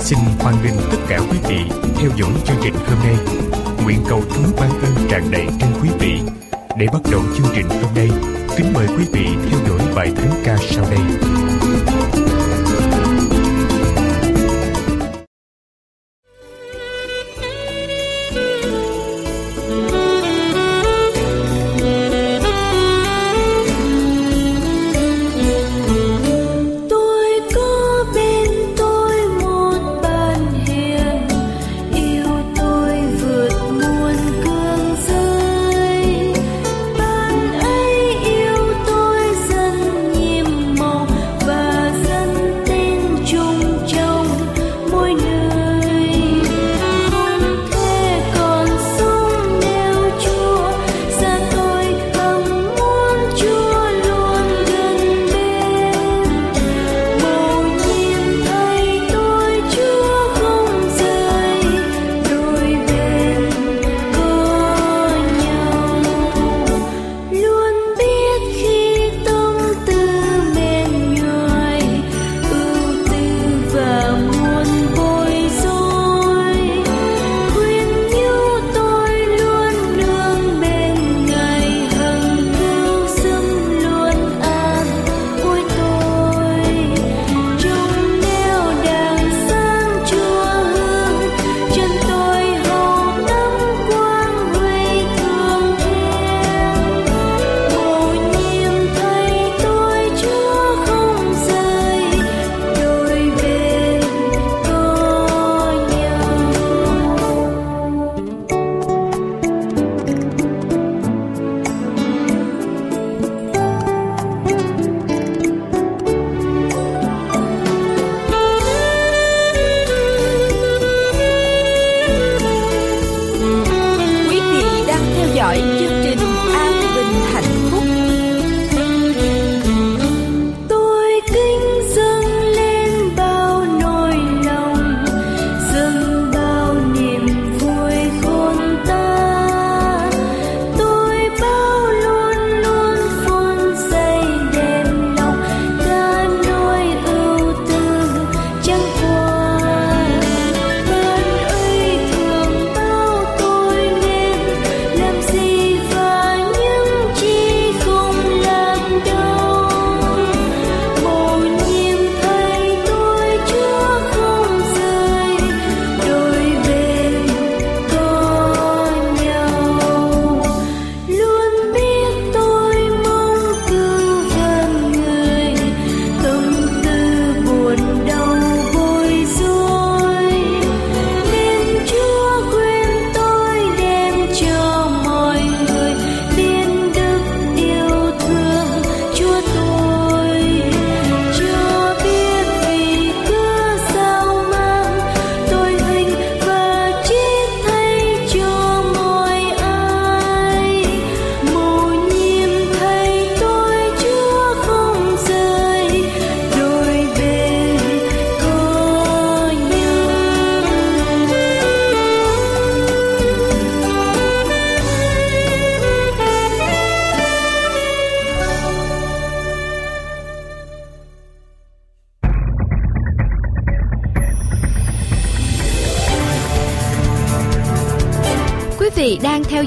xin hoan nghênh tất cả quý vị theo dõi chương trình hôm nay. Nguyện cầu chúa ban ơn tràn đầy trên quý vị. Để bắt đầu chương trình hôm nay, kính mời quý vị theo dõi bài thánh ca sau đây.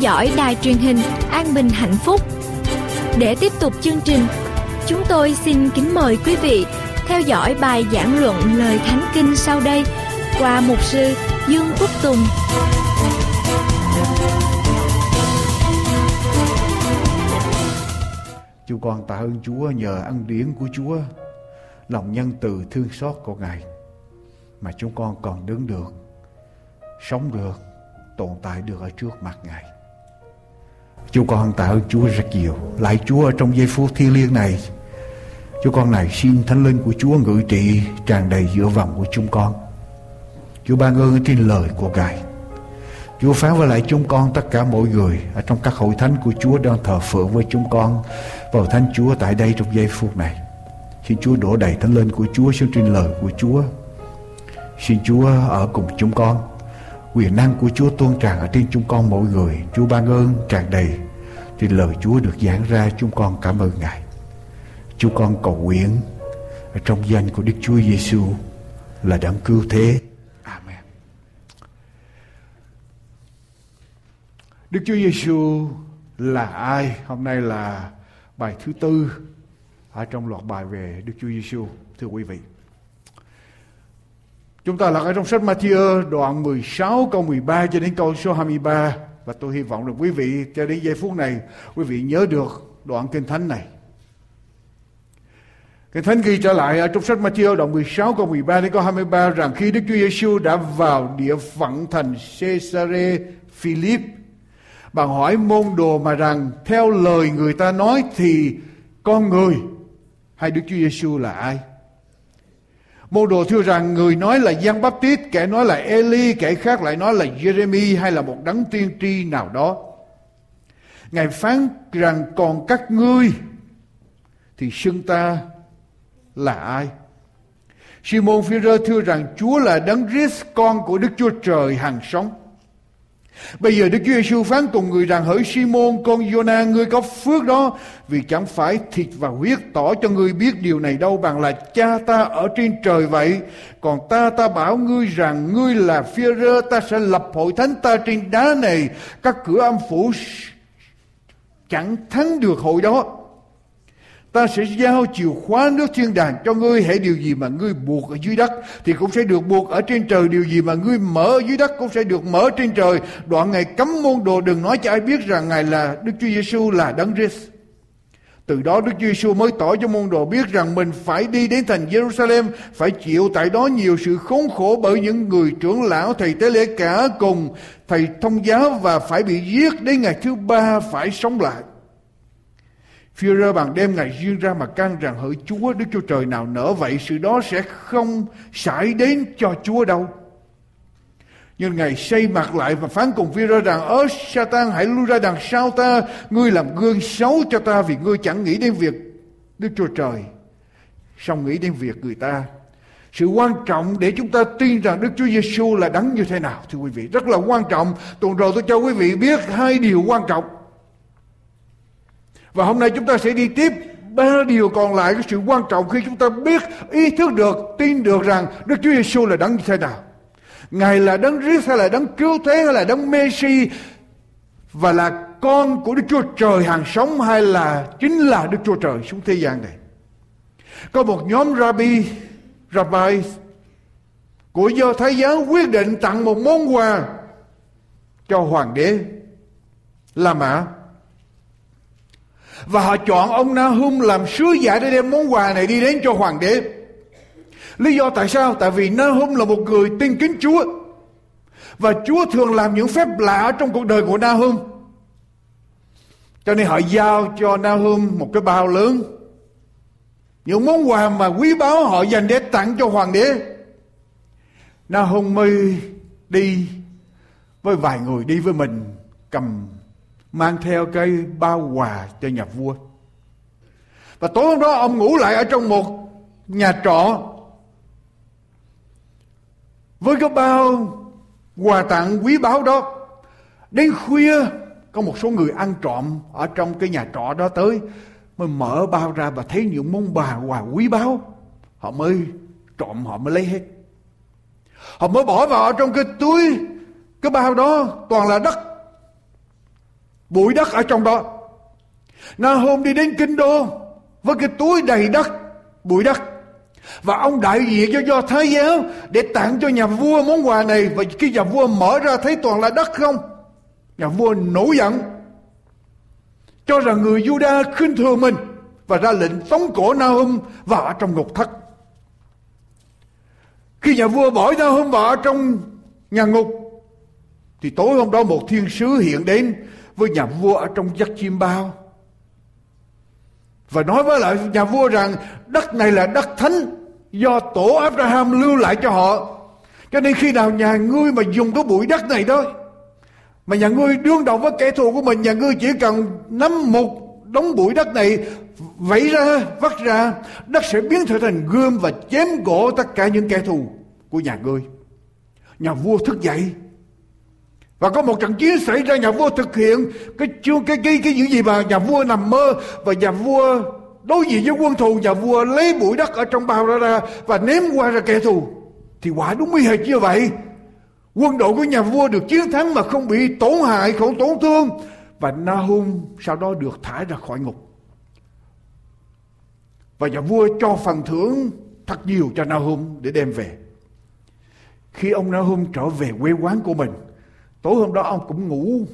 Dõi đài truyền hình An Bình Hạnh Phúc. Để tiếp tục chương trình, chúng tôi xin kính mời quý vị theo dõi bài giảng luận lời Thánh Kinh sau đây qua mục sư Dương Quốc Tùng. Chúng con tạ ơn Chúa nhờ ăn điển của Chúa, lòng nhân từ thương xót của Ngài mà chúng con còn đứng được, sống được tồn tại được ở trước mặt Ngài. Chúa con tạ ơn Chúa rất nhiều. Lại Chúa ở trong giây phút thiên liêng này. Chúa con này xin thánh linh của Chúa ngự trị, tràn đầy giữa vòng của chúng con. Chúa ban ơn trên lời của Ngài. Chúa phán với lại chúng con, tất cả mọi người ở trong các hội thánh của Chúa đang thờ phượng với chúng con vào thánh Chúa tại đây trong giây phút này. Xin Chúa đổ đầy thánh linh của Chúa xuống trên lời của Chúa. Xin Chúa ở cùng chúng con. Quyền năng của Chúa tuôn tràn ở trên chúng con mỗi người. Chúa ban ơn, tràn đầy. Thì lời Chúa được giảng ra, chúng con cảm ơn Ngài. Chúng con cầu nguyện ở trong danh của Đức Chúa Giêsu là đấng cứu thế. Amen. Đức Chúa Giêsu là ai? Hôm nay là bài thứ tư ở trong loạt bài về Đức Chúa Giêsu, thưa quý vị. Chúng ta là ở trong sách Matthew đoạn 16 câu 13 cho đến câu số 23 và tôi hy vọng rằng quý vị cho đến giây phút này quý vị nhớ được đoạn kinh thánh này. Kinh Thánh ghi trở lại ở trong sách Matthew đoạn 16 câu 13 đến câu 23 rằng khi Đức Chúa Giêsu đã vào địa phận thành Caesarea Philip, bạn hỏi môn đồ mà rằng theo lời người ta nói thì con người hay Đức Chúa Giêsu là ai? Môn đồ thưa rằng người nói là Giăng Báp Tít, kẻ nói là Eli, kẻ khác lại nói là Jeremy hay là một đấng tiên tri nào đó. Ngài phán rằng còn các ngươi thì xưng ta là ai? Simon Phi-rơ thưa rằng Chúa là đấng Christ con của Đức Chúa Trời hằng sống. Bây giờ Đức Chúa Giêsu phán cùng người rằng hỡi Simon, con Jonah ngươi có phước đó, vì chẳng phải thịt và huyết tỏ cho ngươi biết điều này đâu bằng là cha ta ở trên trời vậy. Còn ta ta bảo ngươi rằng ngươi là phi rơ, ta sẽ lập hội thánh ta trên đá này các cửa âm phủ chẳng thắng được hội đó Ta sẽ giao chìa khóa nước thiên đàng cho ngươi hãy điều gì mà ngươi buộc ở dưới đất thì cũng sẽ được buộc ở trên trời điều gì mà ngươi mở ở dưới đất cũng sẽ được mở trên trời. Đoạn ngày cấm môn đồ đừng nói cho ai biết rằng ngài là Đức Chúa Giêsu là đấng Christ. Từ đó Đức Chúa Giêsu mới tỏ cho môn đồ biết rằng mình phải đi đến thành Jerusalem, phải chịu tại đó nhiều sự khốn khổ bởi những người trưởng lão, thầy tế lễ cả cùng, thầy thông giáo và phải bị giết đến ngày thứ ba phải sống lại. Führer bằng đêm ngày riêng ra mà can rằng hỡi Chúa, Đức Chúa Trời nào nỡ vậy, sự đó sẽ không xảy đến cho Chúa đâu. Nhưng Ngài xây mặt lại và phán cùng Führer rằng ớ Satan, hãy lui ra đằng sau ta. Ngươi làm gương xấu cho ta vì ngươi chẳng nghĩ đến việc Đức Chúa Trời xong nghĩ đến việc người ta. Sự quan trọng để chúng ta tin rằng Đức Chúa Giêsu là đấng như thế nào, thưa quý vị, rất là quan trọng. Tuần rồi tôi cho quý vị biết hai điều quan trọng và hôm nay chúng ta sẽ đi tiếp ba điều còn lại cái sự quan trọng khi chúng ta biết ý thức được tin được rằng Đức Chúa Giêsu là đấng như thế nào. Ngài là đấng Christ hay là đấng cứu thế hay là đấng Messi và là con của Đức Chúa Trời hàng sống hay là chính là Đức Chúa Trời xuống thế gian này. Có một nhóm rabbi, rabbi của do Thái giáo quyết định tặng một món quà cho hoàng đế La Mã và họ chọn ông Nahum làm sứ giả để đem món quà này đi đến cho hoàng đế. Lý do tại sao? Tại vì Nahum là một người tin kính Chúa. Và Chúa thường làm những phép lạ trong cuộc đời của Nahum. Cho nên họ giao cho Nahum một cái bao lớn. Những món quà mà quý báu họ dành để tặng cho hoàng đế. Nahum mới đi với vài người đi với mình cầm mang theo cái bao quà cho nhà vua. Và tối hôm đó, ông ngủ lại ở trong một nhà trọ với cái bao quà tặng quý báu đó. Đến khuya, có một số người ăn trộm ở trong cái nhà trọ đó tới, mới mở bao ra và thấy những món bà quà quý báu họ mới trộm, họ mới lấy hết họ mới bỏ vào trong cái túi, cái bao đó, toàn là đất bụi đất ở trong đó. Na hôm đi đến kinh đô, với cái túi đầy đất, bụi đất. Và ông đại diện cho, do thái giáo để tặng cho nhà vua món quà này. Và khi nhà vua mở ra thấy toàn là đất không, nhà vua nổi giận. Cho rằng người Juda khinh thường mình và ra lệnh tống cổ Nahum và ở trong ngục thất. Khi nhà vua bỏ Nahum vào ở trong nhà ngục, thì tối hôm đó một thiên sứ hiện đến với nhà vua ở trong giấc chim bao. Và nói với lại nhà vua rằng, đất này là đất thánh do tổ Abraham lưu lại cho họ. Cho nên khi nào nhà ngươi mà dùng cái bụi đất này thôi Mà nhà ngươi đương đầu với kẻ thù của mình, Nhà ngươi chỉ cần nắm một đống bụi đất này vẫy ra, vắt ra, đất sẽ biến trở thành gươm và chém gỗ tất cả những kẻ thù của nhà ngươi. Nhà vua thức dậy và có một trận chiến xảy ra, nhà vua thực hiện cái chương cái cái cái những gì mà nhà vua nằm mơ, và nhà vua đối diện với quân thù, nhà vua lấy bụi đất ở trong bao ra ra và ném qua ra kẻ thù. Thì quả đúng y hệt như vậy. Quân đội của nhà vua được chiến thắng mà không bị tổn hại, không tổn thương. Và Nahum sau đó được thả ra khỏi ngục. Và nhà vua cho phần thưởng thật nhiều cho Nahum để đem về. Khi ông Nahum trở về quê quán của mình tối hôm đó ông cũng ngủ.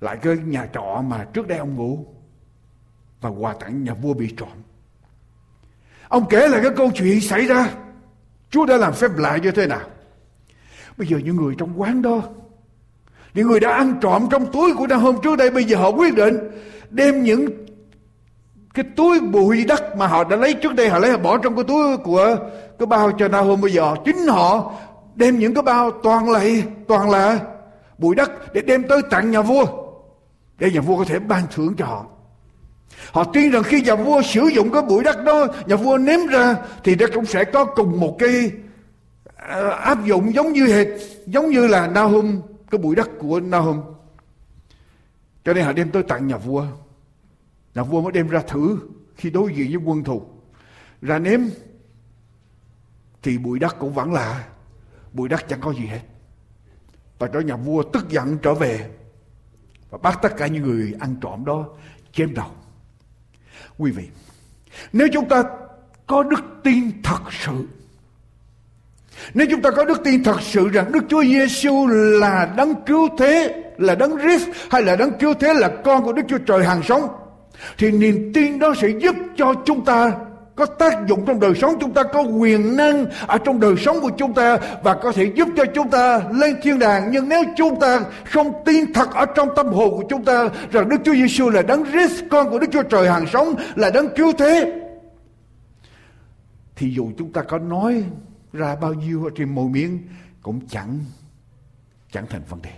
Lại cái nhà trọ mà trước đây ông ngủ. Và quà tặng nhà vua bị trộm. Ông kể lại cái câu chuyện xảy ra. Chúa đã làm phép lạ như thế nào? Bây giờ những người trong quán đó, những người đã ăn trộm trong túi của ta hôm trước đây, bây giờ họ quyết định đem những cái túi bụi đất mà họ đã lấy trước đây, họ lấy, họ bỏ trong cái túi của cái bao cho na hôm. Bây giờ chính họ đem những cái bao toàn là toàn là bụi đất để đem tới tặng nhà vua. Để nhà vua có thể ban thưởng cho họ. Họ tin rằng khi nhà vua sử dụng cái bụi đất đó, nhà vua ném ra, thì nó cũng sẽ có cùng một cái à, áp dụng giống như hệt, giống như là Nahum, cái bụi đất của Nahum. Cho nên họ đem tới tặng nhà vua. Nhà vua mới đem ra thử khi đối diện với quân thù. Ra ném, thì bụi đất cũng vẫn là bụi đất chẳng có gì hết. Và trở nhà vua tức giận trở về và bắt tất cả những người ăn trộm đó chém đầu. Quý vị nếu chúng ta có đức tin thật sự nếu chúng ta có đức tin thật sự rằng Đức Chúa Giêsu là đấng cứu thế, là đấng Christ hay là đấng cứu thế là con của Đức Chúa Trời hàng sống thì niềm tin đó sẽ giúp cho chúng ta có tác dụng trong đời sống chúng ta, có quyền năng ở trong đời sống của chúng ta và có thể giúp cho chúng ta lên thiên đàng. Nhưng nếu chúng ta không tin thật ở trong tâm hồn của chúng ta rằng Đức Chúa Giêsu là đấng Christ, con của Đức Chúa Trời hàng sống, là đấng cứu thế, thì dù chúng ta có nói ra bao nhiêu ở trên môi miệng cũng chẳng chẳng thành vấn đề.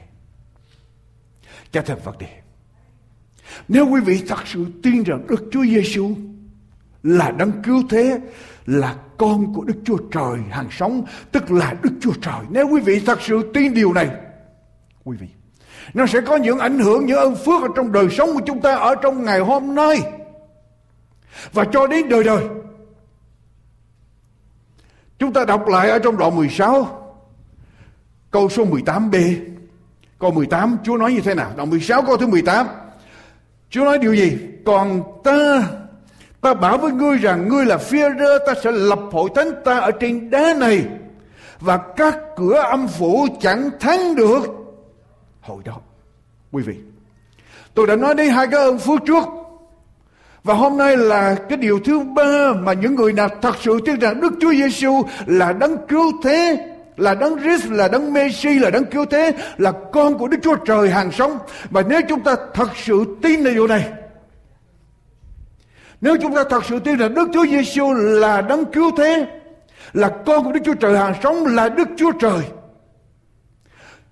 Chẳng thành vấn đề. Nếu quý vị thật sự tin rằng Đức Chúa Giêsu là đấng cứu thế, là con của Đức Chúa Trời hàng sống, tức là Đức Chúa Trời. Nếu quý vị thật sự tin điều này, quý vị, nó sẽ có những ảnh hưởng, những ơn phước ở trong đời sống của chúng ta ở trong ngày hôm nay và cho đến đời đời. Chúng ta đọc lại ở trong đoạn 16 câu số 18b. Câu 18 Chúa nói như thế nào? Đoạn 16 câu thứ 18 Chúa nói điều gì? Còn ta Ta bảo với ngươi rằng ngươi là phi rơ ta sẽ lập hội thánh ta ở trên đá này. Và các cửa âm phủ chẳng thắng được. Hội đó. Quý vị, tôi đã nói đến hai cái ơn phước trước. Và hôm nay là cái điều thứ ba mà những người nào thật sự tin rằng Đức Chúa Giêsu là đấng cứu thế là đấng Christ là đấng Messi là đấng cứu thế là con của Đức Chúa Trời hàng sống. Và nếu chúng ta thật sự tin điều này nếu chúng ta thật sự tin rằng Đức Chúa Giêsu là đấng cứu thế, là con của Đức Chúa Trời hàng sống, là Đức Chúa Trời,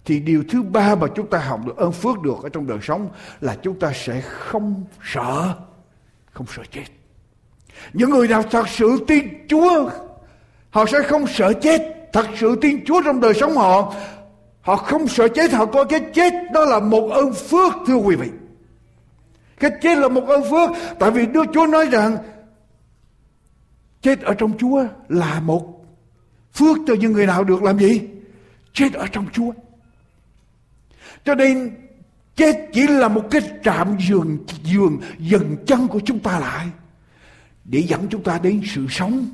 thì điều thứ ba mà chúng ta học được, ơn phước được ở trong đời sống là chúng ta sẽ không sợ không sợ chết. Những người nào thật sự tin Chúa, họ sẽ không sợ chết. Thật sự tin Chúa trong đời sống họ họ không sợ chết, họ coi cái chết đó là một ơn phước, thưa quý vị cái chết là một ơn phước. Tại vì Đức Chúa nói rằng, chết ở trong Chúa là một phước cho những người nào được làm gì? Chết ở trong Chúa. Cho nên, chết chỉ là một cái trạm giường giường, dần chân của chúng ta lại, để dẫn chúng ta đến sự sống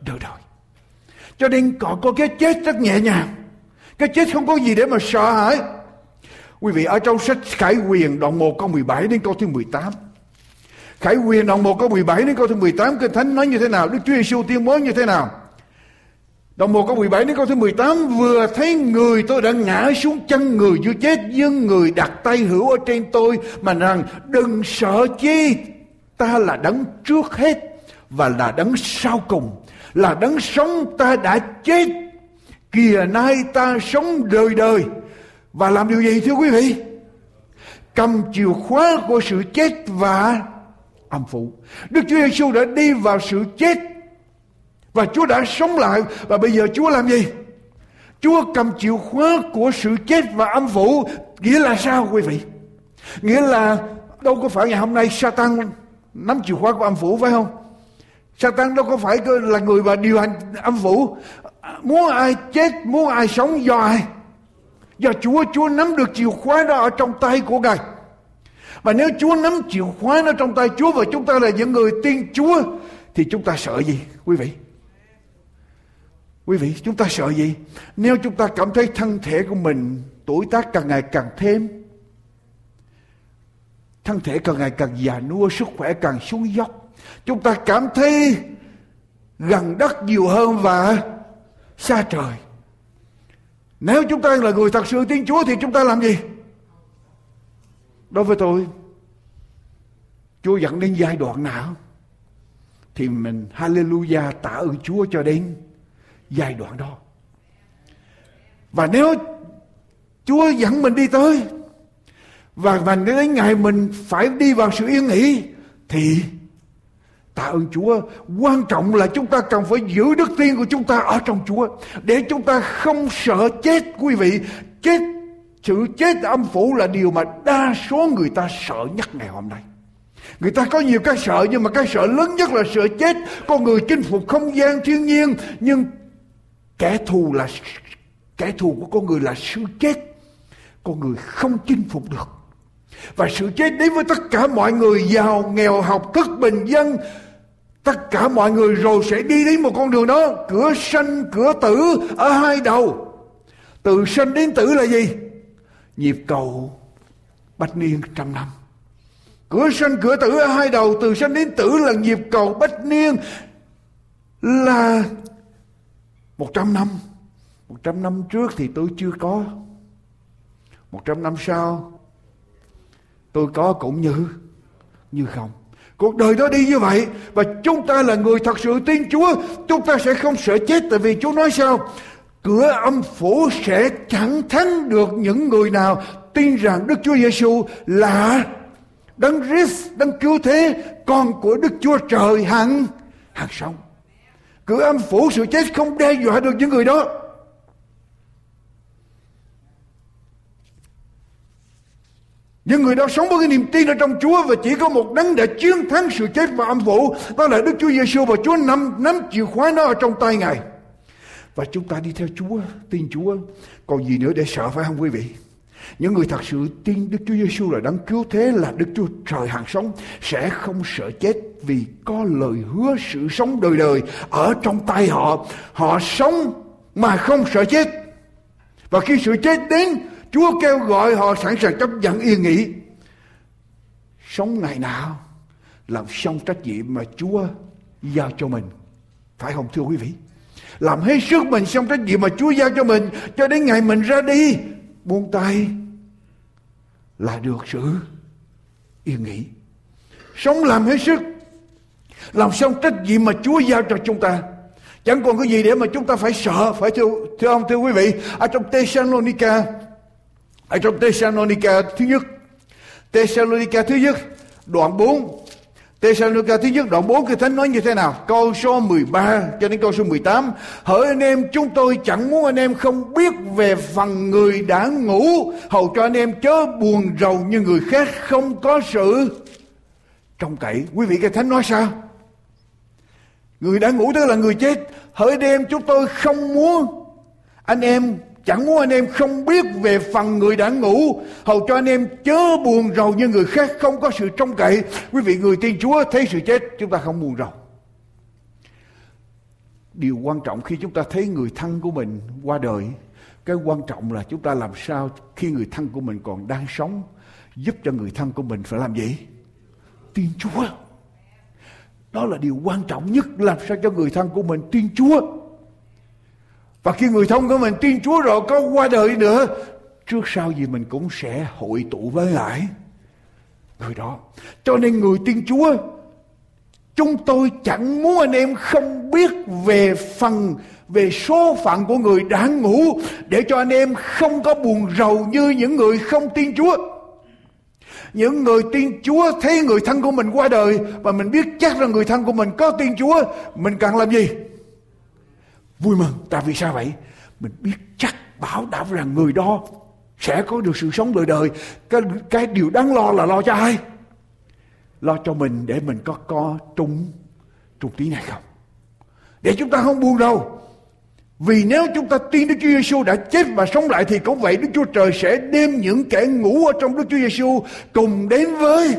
đời đời. Cho nên còn có cái chết rất nhẹ nhàng. Cái chết không có gì để mà sợ hãi quý vị, ở trong sách Khải Quyền đoạn 1 câu 17 đến câu thứ 18 Khải Quyền đoạn 1 câu 17 đến câu thứ 18 Kinh Thánh nói như thế nào? Đức Chúa Giêsu tuyên bố như thế nào? Đoạn 1 câu 17 đến câu thứ 18 Vừa thấy người tôi đã ngã xuống chân người chưa chết, Nhưng người đặt tay hữu ở trên tôi Mà rằng, đừng sợ chi, Ta là đấng trước hết Và là đấng sau cùng. Là đấng sống ta đã chết, kìa nay ta sống đời đời và làm điều gì, thưa quý vị? Cầm chìa khóa của sự chết và âm phủ Đức Chúa Giêsu đã đi vào sự chết và Chúa đã sống lại. Và bây giờ Chúa làm gì? Chúa cầm chìa khóa của sự chết và âm phủ nghĩa là sao, quý vị? Nghĩa là đâu có phải ngày hôm nay Satan nắm chìa khóa của âm phủ phải không? Satan đâu có phải là người mà điều hành âm phủ muốn ai chết, muốn ai sống, do ai? Do Chúa Chúa nắm được chìa khóa đó ở trong tay của Ngài. Và nếu Chúa nắm chìa khóa nó trong tay Chúa và chúng ta là những người tin Chúa, thì chúng ta sợ gì, quý vị? Quý vị, chúng ta sợ gì? Nếu chúng ta cảm thấy thân thể của mình tuổi tác càng ngày càng thêm, thân thể càng ngày càng già nua, sức khỏe càng xuống dốc, chúng ta cảm thấy gần đất nhiều hơn và xa trời nếu chúng ta là người thật sự tin Chúa thì chúng ta làm gì? Đối với tôi, Chúa dẫn đến giai đoạn nào thì mình, hallelujah, tạ ơn Chúa cho đến giai đoạn đó. Và nếu Chúa dẫn mình đi tới, và và đến ngày mình phải đi vào sự yên nghỉ thì tạ ơn Chúa quan trọng là chúng ta cần phải giữ đức tin của chúng ta ở trong Chúa để chúng ta không sợ chết quý vị chết sự chết âm phủ là điều mà đa số người ta sợ nhất ngày hôm nay Người ta có nhiều cái sợ nhưng mà cái sợ lớn nhất là sợ chết. Con người chinh phục không gian thiên nhiên nhưng kẻ thù là kẻ thù của con người là sự chết. Con người không chinh phục được. Và sự chết đến với tất cả mọi người giàu, nghèo, học thức, bình dân. Tất cả mọi người rồi sẽ đi đến một con đường đó. Cửa sanh, cửa tử ở hai đầu. Từ sanh đến tử là gì? Nhịp cầu bách niên trăm năm. Cửa sanh cửa tử ở hai đầu từ sanh đến tử là nhịp cầu bách niên là một trăm năm. Một trăm năm trước thì tôi chưa có. Một trăm năm sau tôi có cũng như như không. Cuộc đời đó đi như vậy và chúng ta là người thật sự tin Chúa, chúng ta sẽ không sợ chết tại vì Chúa nói sao? Cửa âm phủ sẽ chẳng thắng được những người nào tin rằng Đức Chúa Giêsu là Đấng Christ, đấng cứu thế, con của Đức Chúa Trời hằng hằng sống. Cửa âm phủ sự chết không đe dọa được những người đó. Những người đó sống với cái niềm tin ở trong Chúa và chỉ có một đấng đã chiến thắng sự chết và âm phủ, đó là Đức Chúa Giêsu và Chúa nắm nắm chìa khóa nó ở trong tay Ngài. Và chúng ta đi theo Chúa, tin Chúa, còn gì nữa để sợ phải không quý vị? Những người thật sự tin Đức Chúa Giêsu là đấng cứu thế là Đức Chúa trời hàng sống sẽ không sợ chết vì có lời hứa sự sống đời đời ở trong tay họ. Họ sống mà không sợ chết. Và khi sự chết đến, Chúa kêu gọi họ sẵn sàng chấp nhận yên nghỉ. Sống ngày nào làm xong trách nhiệm mà Chúa giao cho mình. Phải không, thưa quý vị? Làm hết sức mình xong trách nhiệm mà Chúa giao cho mình, cho đến ngày mình ra đi, buông tay là được sự yên nghỉ sống làm hết sức, làm xong trách nhiệm mà Chúa giao cho chúng ta chẳng còn cái gì để mà chúng ta phải sợ, phải thưa thưa ông, thưa quý vị ở trong Thessalonica ở trong Thessalonica thứ nhất Thessalonica thứ nhất, đoạn 4 Thessalonica thứ nhất, đoạn 4 Kinh Thánh nói như thế nào? Câu số 13 cho đến câu số 18. Hỡi anh em, chúng tôi chẳng muốn anh em không biết về phần người đã ngủ. Hầu cho anh em chớ buồn rầu như người khác không có sự trong cậy. Quý vị, Kinh Thánh nói sao? Người đã ngủ tức là người chết. Hỡi anh em, chúng tôi không muốn anh em Chẳng muốn anh em không biết về phần người đã ngủ, hầu cho anh em chớ buồn rầu như người khác không có sự trông cậy. Quý vị người tin Chúa thấy sự chết, chúng ta không buồn rầu. Điều quan trọng khi chúng ta thấy người thân của mình qua đời, cái quan trọng là chúng ta làm sao khi người thân của mình còn đang sống, giúp cho người thân của mình phải làm gì? Tin Chúa. Đó là điều quan trọng nhất làm sao cho người thân của mình tin Chúa. Và khi người thân của mình tin Chúa rồi có qua đời nữa, trước sau gì mình cũng sẽ hội tụ với lại người đó. Cho nên người tin Chúa, chúng tôi chẳng muốn anh em không biết về phần về số phận của người đã ngủ để cho anh em không có buồn rầu như những người không tin Chúa. Những người tin Chúa thấy người thân của mình qua đời và mình biết chắc rằng người thân của mình có tin Chúa, mình cần làm gì? Vui mừng, tại vì sao vậy? Mình biết chắc bảo đảm rằng người đó sẽ có được sự sống đời đời. Cái, cái điều đáng lo là lo cho ai? Lo cho mình để mình có có trung trung tí này không? Để chúng ta không buồn đâu. Vì nếu chúng ta tin Đức Chúa Giêsu đã chết và sống lại thì cũng vậy Đức Chúa Trời sẽ đem những kẻ ngủ ở trong Đức Chúa Giêsu cùng đến với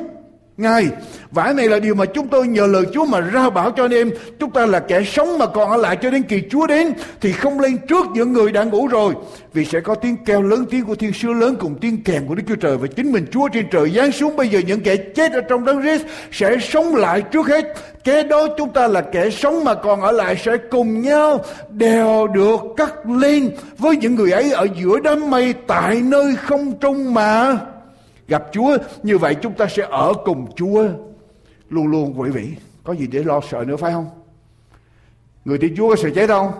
Ngài. Và này là điều mà chúng tôi nhờ lời Chúa mà ra bảo cho anh em. Chúng ta là kẻ sống mà còn ở lại cho đến kỳ Chúa đến. Thì không lên trước những người đã ngủ rồi. Vì sẽ có tiếng kêu lớn, tiếng của thiên sứ lớn cùng tiếng kèm của Đức Chúa Trời. Và chính mình Chúa trên trời giáng xuống. Bây giờ những kẻ chết ở trong đấng Christ sẽ sống lại trước hết. Kế đó chúng ta là kẻ sống mà còn ở lại sẽ cùng nhau đều được cắt lên với những người ấy ở giữa đám mây tại nơi không trung mà gặp Chúa, như vậy chúng ta sẽ ở cùng Chúa. Luôn luôn quý vị. Có gì để lo sợ nữa, phải không? Người tin Chúa có sợ chết không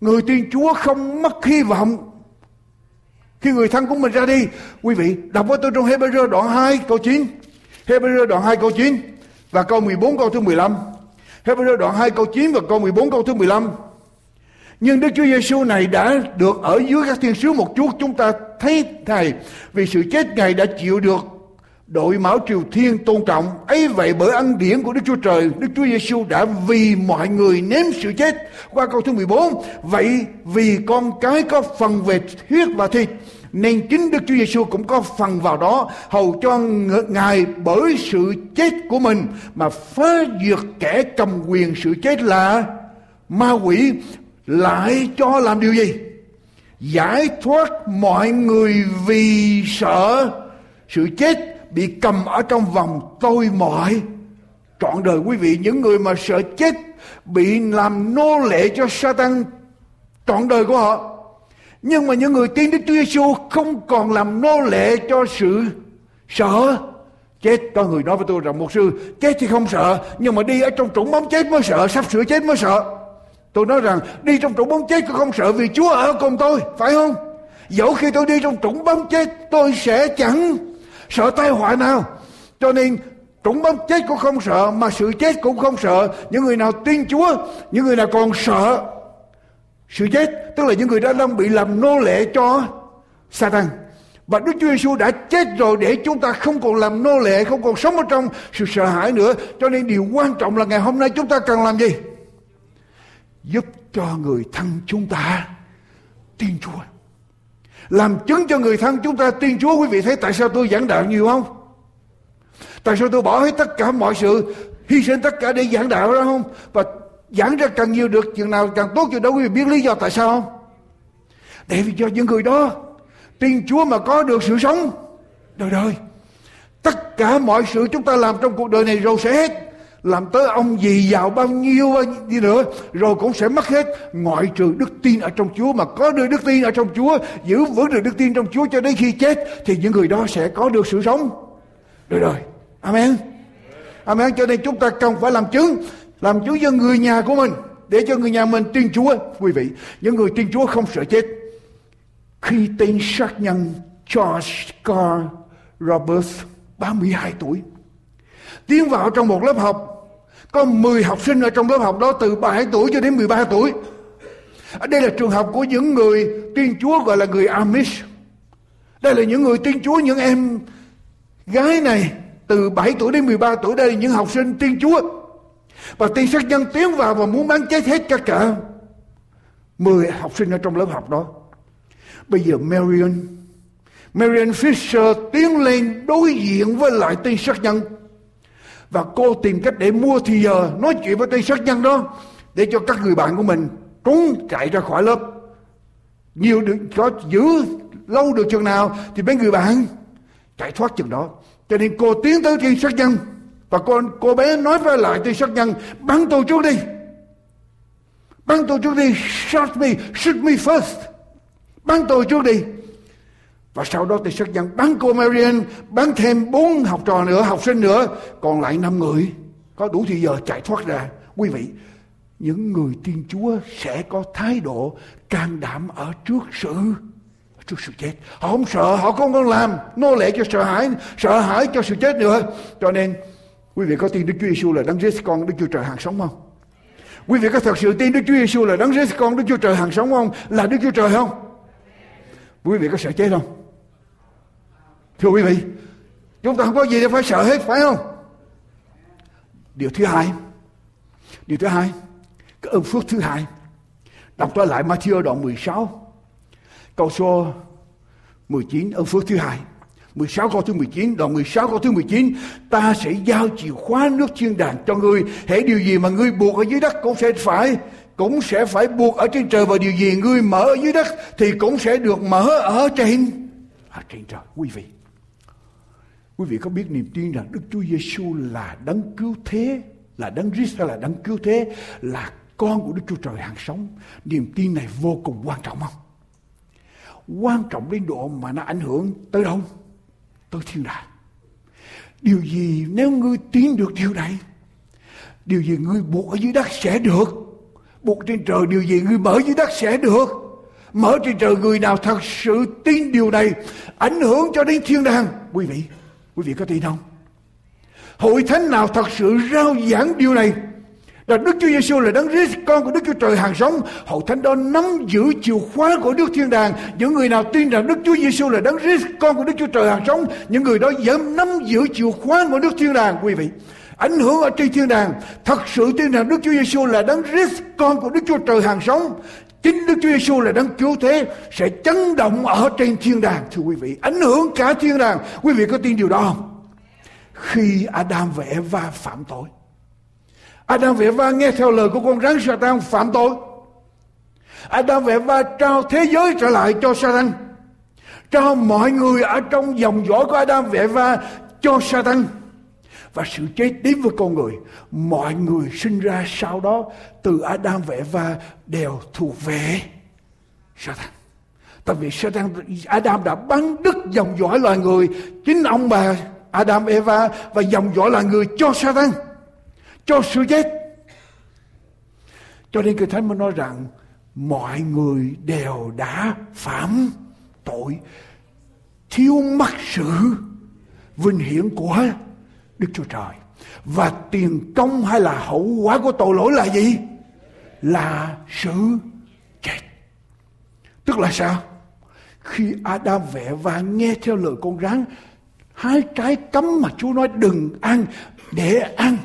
người tin Chúa không mất hy vọng. Khi người thân của mình ra đi, quý vị, đọc với tôi trong Hebrew đoạn 2 câu 9 Hebrew đoạn 2 câu 9 và câu 14 câu thứ 15 Hebrew đoạn 2 câu 9 và câu 14 câu thứ 15 nhưng Đức Chúa Giêsu này đã được ở dưới các thiên sứ một chút, chúng ta thấy, Thầy, vì sự chết Ngài đã chịu được đội mão triều thiên tôn trọng. Ấy vậy bởi ân điển của Đức Chúa Trời, Đức Chúa Giêsu đã vì mọi người nếm sự chết. Qua câu thứ 14 vậy vì con cái có phần về huyết và thịt, nên chính Đức Chúa Giêsu cũng có phần vào đó, hầu cho ngài bởi sự chết của mình. Mà phá diệt kẻ cầm quyền sự chết là ma quỷ lại cho làm điều gì? Giải thoát mọi người vì sợ sự chết bị cầm ở trong vòng tôi mọi. Trọn đời quý vị, những người mà sợ chết bị làm nô lệ cho Satan, trọn đời của họ. Nhưng mà những người tin Đức Chúa Giêsu không còn làm nô lệ cho sự sợ chết. Có người nói với tôi rằng một sư, chết thì không sợ, nhưng mà đi ở trong trũng bóng chết mới sợ, sắp sửa chết mới sợ. Tôi nói rằng đi trong trũng bóng chết tôi không sợ vì Chúa ở cùng tôi, phải không? Dẫu khi tôi đi trong trũng bóng chết tôi sẽ chẳng sợ tai họa nào. Cho nên trũng bóng chết cũng không sợ mà sự chết cũng không sợ. Những người nào tin Chúa, những người nào còn sợ sự chết, tức là những người đã đang bị làm nô lệ cho Satan. Và Đức Chúa Giêsu đã chết rồi để chúng ta không còn làm nô lệ, không còn sống ở trong sự sợ hãi nữa. Cho nên điều quan trọng là ngày hôm nay chúng ta cần làm gì? Giúp cho người thân chúng ta tin Chúa. Làm chứng cho người thân chúng ta tin Chúa. Quý vị thấy tại sao tôi giảng đạo nhiều không? Tại sao tôi bỏ hết tất cả mọi sự, hy sinh tất cả để giảng đạo đó không? Và giảng ra càng nhiều được, chừng nào càng tốt chừng đó quý vị biết lý do tại sao không? Để vì cho những người đó tin Chúa mà có được sự sống đời đời. Tất cả mọi sự chúng ta làm trong cuộc đời này rồi sẽ hết làm tới ông gì giàu bao nhiêu đi nữa, rồi cũng sẽ mất hết. Ngoại trừ đức tin ở trong Chúa, mà có được đức tin ở trong Chúa, giữ vững được đức tin trong Chúa cho đến khi chết, thì những người đó sẽ có được sự sống. Đời đời amen. Amen. Cho nên chúng ta cần phải làm chứng làm chứng cho người nhà của mình, để cho người nhà mình tin Chúa. Quý vị, những người tin Chúa không sợ chết. Khi tên sát nhân George Carl Roberts 32 tuổi tiến vào trong một lớp học. Có 10 học sinh ở trong lớp học đó, từ 7 tuổi cho đến 13 tuổi. Đây là trường học của những người tiên Chúa gọi là người Amish. Đây là những người tiên Chúa, những em gái này, từ 7 tuổi đến 13 tuổi, đây là những học sinh tiên Chúa. Và tiên sát nhân tiến vào và muốn bắn chết hết tất cả 10 học sinh ở trong lớp học đó. Bây giờ Marion Marion Fisher tiến lên đối diện với lại tiên sát nhân và cô tìm cách để mua thì giờ nói chuyện với tên sát nhân đó, để cho các người bạn của mình trốn chạy ra khỏi lớp. Nhiều được có giữ lâu được chừng nào thì mấy người bạn chạy thoát chừng đó. Cho nên cô tiến tới tên sát nhân, và cô cô bé nói với lại tên sát nhân, bắn tôi trước đi. Bắn tôi trước đi. Shoot me. Shoot me first. Bắn tôi trước đi và sau đó thì sắc dân bắn cô Marian bắn thêm bốn học trò nữa học sinh nữa còn lại năm người có đủ thì giờ chạy thoát ra quý vị những người tiên Chúa sẽ có thái độ can đảm ở trước sự trước sự chết. Họ không sợ, họ không còn làm nô lệ cho sợ hãi, sợ hãi cho sự chết nữa. Cho nên quý vị có tin Đức Chúa Giêsu là đấng Giêsu con Đức Chúa Trời hàng sống không? Quý vị có thật sự tin Đức Chúa Giêsu là đấng Giêsu con Đức Chúa Trời hàng sống không? Là Đức Chúa Trời không? Quý vị có sợ chết không? Thưa quý vị, chúng ta không có gì để phải sợ hết phải không? Điều thứ hai, điều thứ hai, cái ơn phước thứ hai. Đọc trở lại Matthew đoạn 16, câu số 19, ơn phước thứ hai. 16 câu thứ 19, đoạn 16 câu thứ 19, ta sẽ giao chìa khóa nước thiên đàng cho ngươi. Hãy điều gì mà ngươi buộc ở dưới đất cũng sẽ phải cũng sẽ phải buộc ở trên trời và điều gì ngươi mở ở dưới đất thì cũng sẽ được mở ở trên ở trên trời. Quý vị, quý vị có biết niềm tin rằng Đức Chúa Giêsu là đấng cứu thế, là đấng Christ hay là đấng cứu thế, là con của Đức Chúa Trời hàng sống. Niềm tin này vô cùng quan trọng không? Quan trọng đến độ mà nó ảnh hưởng tới đâu? Tới thiên đàng. Điều gì nếu ngươi tin được điều này? Điều gì ngươi buộc ở dưới đất sẽ được. Buộc trên trời điều gì ngươi mở dưới đất sẽ được. Mở trên trời người nào thật sự tin điều này ảnh hưởng cho đến thiên đàng. Quý vị, quý vị có tin không? Hội thánh nào thật sự rao giảng điều này? Là Đức Chúa Giêsu là đấng Christ, con của Đức Chúa Trời hàng sống. Hội thánh đó nắm giữ chìa khóa của Đức Thiên Đàng. Những người nào tin rằng Đức Chúa Giêsu là đấng Christ, con của Đức Chúa Trời hàng sống, những người đó dám nắm giữ chìa khóa của Đức Thiên Đàng, quý vị. Ảnh hưởng ở trên thiên đàng, thật sự tin rằng Đức Chúa Giêsu là đấng Christ, con của Đức Chúa Trời hàng sống chính Đức Chúa Giêsu là đấng cứu thế sẽ chấn động ở trên thiên đàng, thưa quý vị ảnh hưởng cả thiên đàng quý vị có tin điều đó không khi Adam và Eva phạm tội Adam và Eva nghe theo lời của con rắn Satan phạm tội. Adam và Eva trao thế giới trở lại cho Satan. Trao mọi người ở trong dòng dõi của Adam và Eva, cho Satan. Và sự chết đến với con người. Mọi người sinh ra sau đó từ Adam và Eva đều thuộc về Satan. Tại vì Satan, Adam đã bắn đứt dòng dõi loài người. Chính ông bà Adam, Eva và dòng dõi loài người cho Satan cho sự chết. Cho nên Kinh Thánh mới nói rằng mọi người đều đã phạm tội thiếu mất sự vinh hiển của Đức Chúa Trời. Và tiền công hay là hậu quả của tội lỗi là gì? Là sự chết. Tức là sao? Khi Adam vẽ và nghe theo lời con rắn, hai trái cấm mà Chúa nói đừng ăn để ăn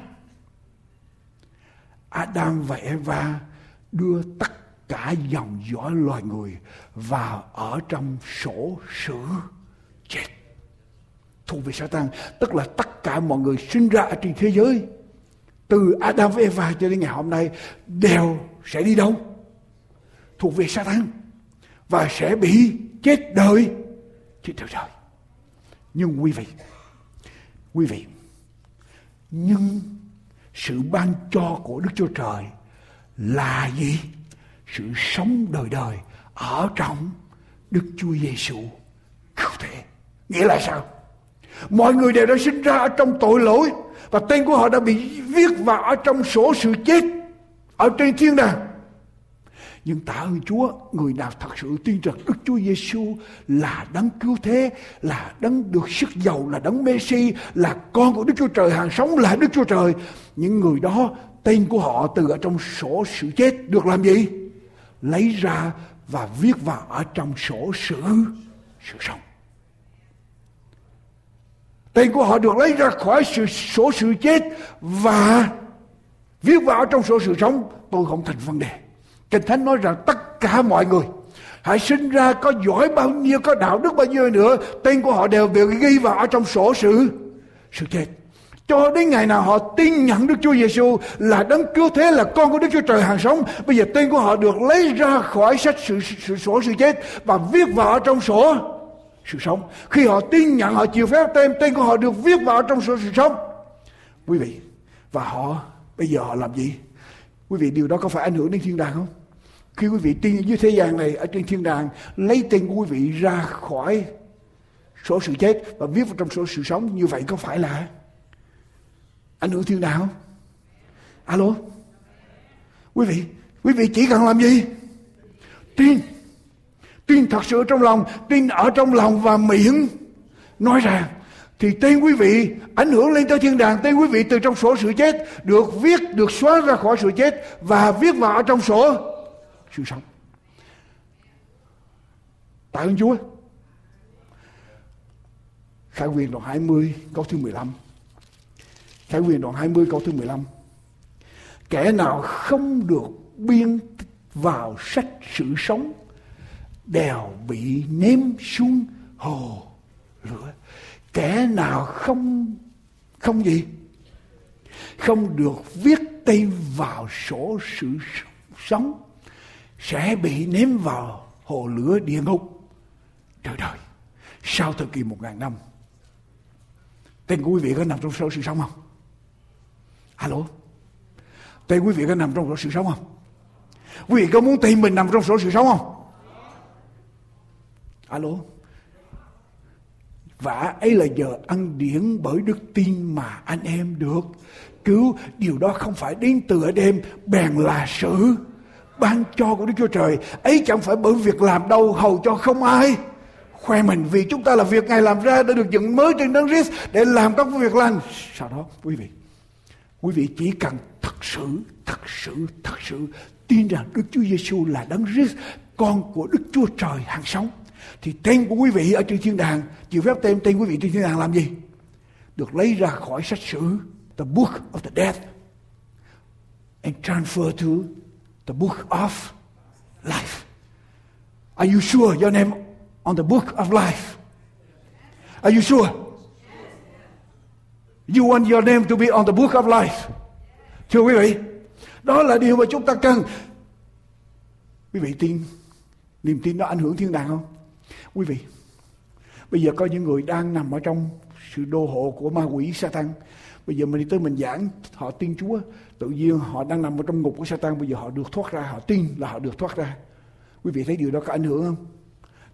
Adam và Eva đưa tất cả dòng dõi loài người vào ở trong sổ sử chết thuộc về Satan, tức là tất cả mọi người sinh ra ở trên thế giới, từ Adam và Eva cho đến ngày hôm nay, đều sẽ đi đâu thuộc về Satan và sẽ bị chết đời chết đời trời nhưng quý vị quý vị, nhưng sự ban cho của Đức Chúa Trời là gì? Sự sống đời đời ở trong Đức Chúa Giêsu cứu thế. Nghĩa là sao? Mọi người đều đã sinh ra ở trong tội lỗi và tên của họ đã bị viết vào ở trong sổ sự chết ở trên thiên đàng. Nhưng tạ ơn Chúa, người nào thật sự tin rằng Đức Chúa Giêsu là đấng cứu thế, là đấng được sức giàu, là đấng Messi, là con của Đức Chúa Trời hàng sống, là Đức Chúa Trời. Những người đó, tên của họ từ ở trong sổ sự chết được làm gì? Lấy ra và viết vào ở trong sổ sự sự sống. Tên của họ được lấy ra khỏi sự, sổ sự chết và viết vào trong sổ sự sống. Tôi không thành vấn đề. Kinh Thánh nói rằng tất cả mọi người Hãy sinh ra có giỏi bao nhiêu, có đạo đức bao nhiêu nữa Tên của họ đều được ghi vào ở trong sổ sự Sự chết cho đến ngày nào họ tin nhận Đức Chúa Giêsu là đấng cứu thế là con của Đức Chúa Trời hàng sống, bây giờ tên của họ được lấy ra khỏi sách sự, sự sổ sự chết và viết vào ở trong sổ sự sống. Khi họ tin nhận họ chịu phép tên tên của họ được viết vào trong sổ sự sống. Quý vị, và họ bây giờ họ làm gì? Quý vị điều đó có phải ảnh hưởng đến thiên đàng không? Khi quý vị tin dưới thế gian này ở trên thiên đàng lấy tên của quý vị ra khỏi sổ sự chết và viết vào trong sổ sự sống như vậy có phải là ảnh hưởng thiên đàng không? Alo? Quý vị, quý vị chỉ cần làm gì? Tin. Tin thật sự trong lòng, tin ở trong lòng và miệng. Nói ra, thì tên quý vị ảnh hưởng lên tới thiên đàng. Tên quý vị từ trong sổ sự chết được viết được xóa ra khỏi sự chết và viết vào ở trong sổ sự sống. Tạ ơn Chúa. Khải quyền đoạn 20 câu thứ 15 Khải quyền đoạn 20 câu thứ 15 Kẻ nào không được biên vào sách sự sống đều bị ném xuống hồ lửa. Kẻ nào không không gì? Không được viết tên vào sổ sự sống, sẽ bị ném vào hồ lửa địa ngục. Trời đời, sau thời kỳ một ngàn năm, tên của quý vị có nằm trong sổ sự sống không? Alo? Tên quý vị có nằm trong sổ sự sống không? Quý vị có muốn tên mình nằm trong sổ sự sống không? Alo? Và ấy là giờ ăn điển bởi đức tin mà anh em được. Cứu, điều đó không phải đến từ ở đêm bèn là sự. Ban cho của đức chúa trời, ấy chẳng phải bởi việc làm đâu hầu cho không ai. Khoe mình vì chúng ta là việc ngài làm ra đã được dựng mới trên đấng Christ để làm các việc lành. Sau đó, quý vị quý vị chỉ cần thật sự thật sự thật sự tin rằng Đức Chúa Giêsu là đấng Christ, con của Đức Chúa Trời hàng sống thì tên của quý vị ở trên thiên đàng, chịu phép tên tên quý vị trên thiên đàng làm gì? Được lấy ra khỏi sách sử, the book of the death and transfer to the book of life. Are you sure your name on the book of life? Are you sure? You want your name to be on the book of life. Thưa quý vị, đó là điều mà chúng ta cần. Quý vị tin, niềm tin đó ảnh hưởng thiên đàng không? Quý vị, bây giờ có những người đang nằm ở trong sự đô hộ của ma quỷ Satan. Bây giờ mình đi tới mình giảng họ tin Chúa, tự nhiên họ đang nằm ở trong ngục của Satan, bây giờ họ được thoát ra, họ tin là họ được thoát ra. Quý vị thấy điều đó có ảnh hưởng không?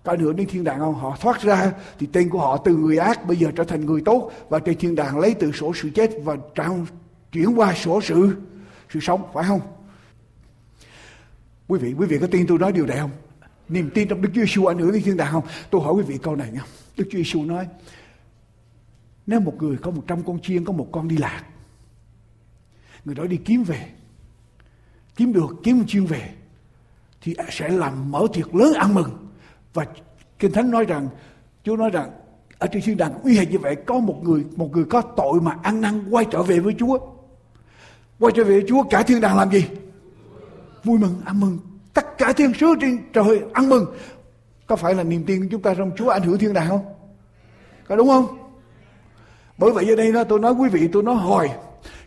Có ảnh hưởng đến thiên đàng không? Họ thoát ra thì tên của họ từ người ác bây giờ trở thành người tốt và trên thiên đàng lấy từ sổ sự chết và trao chuyển qua sổ sự sự sống phải không? Quý vị, quý vị có tin tôi nói điều này không? Niềm tin trong Đức Chúa Giêsu ảnh hưởng đến thiên đàng không? Tôi hỏi quý vị câu này nha. Đức Chúa Giêsu nói, nếu một người có một trăm con chiên, có một con đi lạc, người đó đi kiếm về, kiếm được, kiếm một chiên về, thì sẽ làm mở tiệc lớn ăn mừng và kinh thánh nói rằng, Chúa nói rằng, ở trên thiên đàng uy hiếp như vậy, có một người một người có tội mà ăn năn quay trở về với Chúa quay trở về với Chúa, cả thiên đàng làm gì vui mừng, ăn mừng tất cả thiên sứ trên trời ăn mừng. Có phải là niềm tin của chúng ta trong Chúa ảnh hưởng thiên đàng không? Có đúng không? Bởi vậy ở đây đó, tôi nói quý vị, tôi nói hồi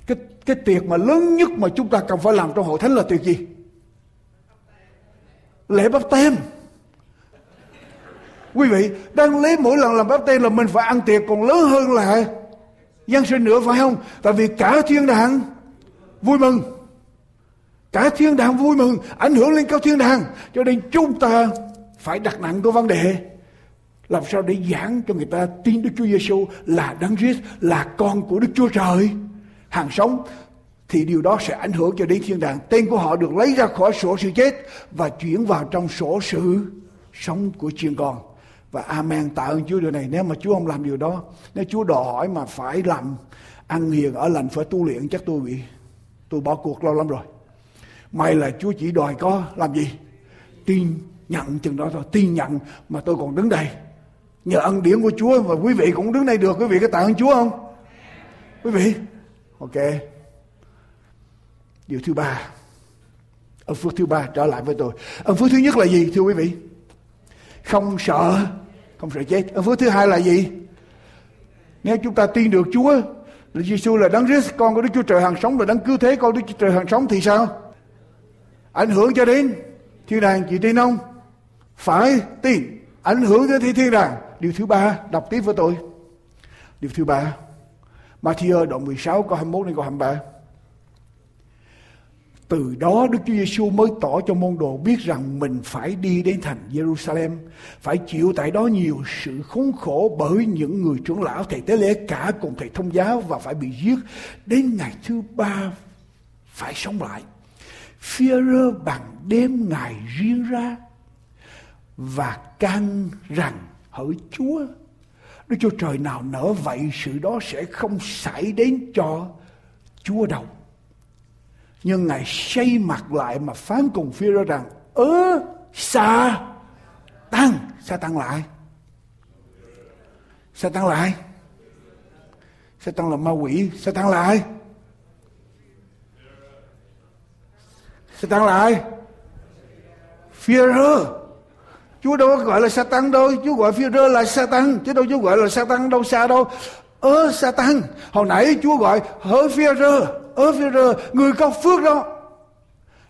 cái cái tiệc mà lớn nhất mà chúng ta cần phải làm trong hội thánh là tiệc gì? Lễ bắp tem quý vị, đang lấy mỗi lần làm bắp tem là mình phải ăn tiệc, còn lớn hơn là dân sinh nữa, phải không? Tại vì cả thiên đàng vui mừng. Cả thiên đàng vui mừng, ảnh hưởng lên các thiên đàng. Cho nên chúng ta phải đặt nặng cái vấn đề làm sao để giảng cho người ta tin Đức Chúa Giêsu là Đấng Christ, là con của Đức Chúa Trời, hàng sống thì điều đó sẽ ảnh hưởng cho đến thiên đàng. Tên của họ được lấy ra khỏi sổ sự chết và chuyển vào trong sổ sự sống của chiên con. Và amen tạ ơn Chúa điều này. Nếu mà Chúa không làm điều đó, nếu Chúa đòi hỏi mà phải làm ăn hiền ở lành phải tu luyện chắc tôi bị tôi bỏ cuộc lâu lắm rồi. May là Chúa chỉ đòi có, làm gì? Tin nhận chừng đó thôi. Tin nhận mà tôi còn đứng đây. Nhờ ân điển của Chúa và quý vị cũng đứng đây được. Quý vị có tạ ơn Chúa không? Quý vị? Ok. Điều thứ ba. Ân phước thứ ba, trở lại với tôi. Ân phước thứ nhất là gì, thưa quý vị? Không sợ. Không sợ chết. Ân phước thứ hai là gì? Nếu chúng ta tin được Chúa Đức Giêsu là đấng Christ con của Đức Chúa Trời hàng sống là đấng cứu thế, con Đức Chúa Trời hàng sống thì sao? Ảnh hưởng cho đến thiên đàng chị tin không phải tin ảnh hưởng tới thiên đàng điều thứ ba đọc tiếp với tôi. Điều thứ ba Matthew đoạn 16 câu 21 đến câu 23 từ đó Đức Chúa Giêsu mới tỏ cho môn đồ biết rằng mình phải đi đến thành Jerusalem, phải chịu tại đó nhiều sự khốn khổ bởi những người trưởng lão thầy tế lễ cả cùng thầy thông giáo và phải bị giết. Đến ngày thứ ba phải sống lại. Führer bằng đêm ngày riêng ra và can rằng, hỡi Chúa, Đức Chúa Trời nào nỡ vậy, sự đó sẽ không xảy đến cho Chúa đâu. Nhưng Ngài xây mặt lại mà phán cùng phi ra rằng ớ xa tăng. Sa tăng lại. Sa tăng lại. Sa tăng là ma quỷ. Sa tăng lại. Satan tăng lại Führer Chúa đâu có gọi là Satan đâu Chúa gọi Führer là Satan. chứ đâu Chúa gọi là Satan đâu xa đâu ơ Satan. hồi nãy Chúa gọi hỡi Führer ơ Führer người có phước đó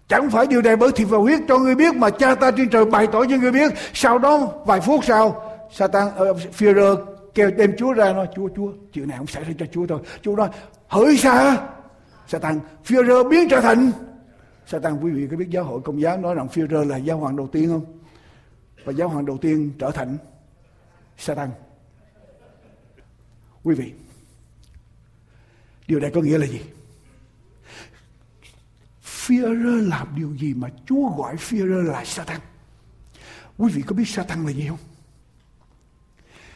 Chẳng phải điều này bởi thịt và huyết cho người biết mà cha ta trên trời bày tỏ cho người biết. Sau đó vài phút sau, Satan ờ, uh, Führer kêu đem Chúa ra nói Chúa Chúa chuyện này không xảy ra cho Chúa thôi. Chúa nói hỡi xa Satan Führer biến trở thành Satan quý vị có biết giáo hội công giáo nói rằng Führer là giáo hoàng đầu tiên không? Và giáo hoàng đầu tiên trở thành Satan. Quý vị, điều này có nghĩa là gì? Führer làm điều gì mà Chúa gọi Führer là Satan? Quý vị có biết Satan là gì không?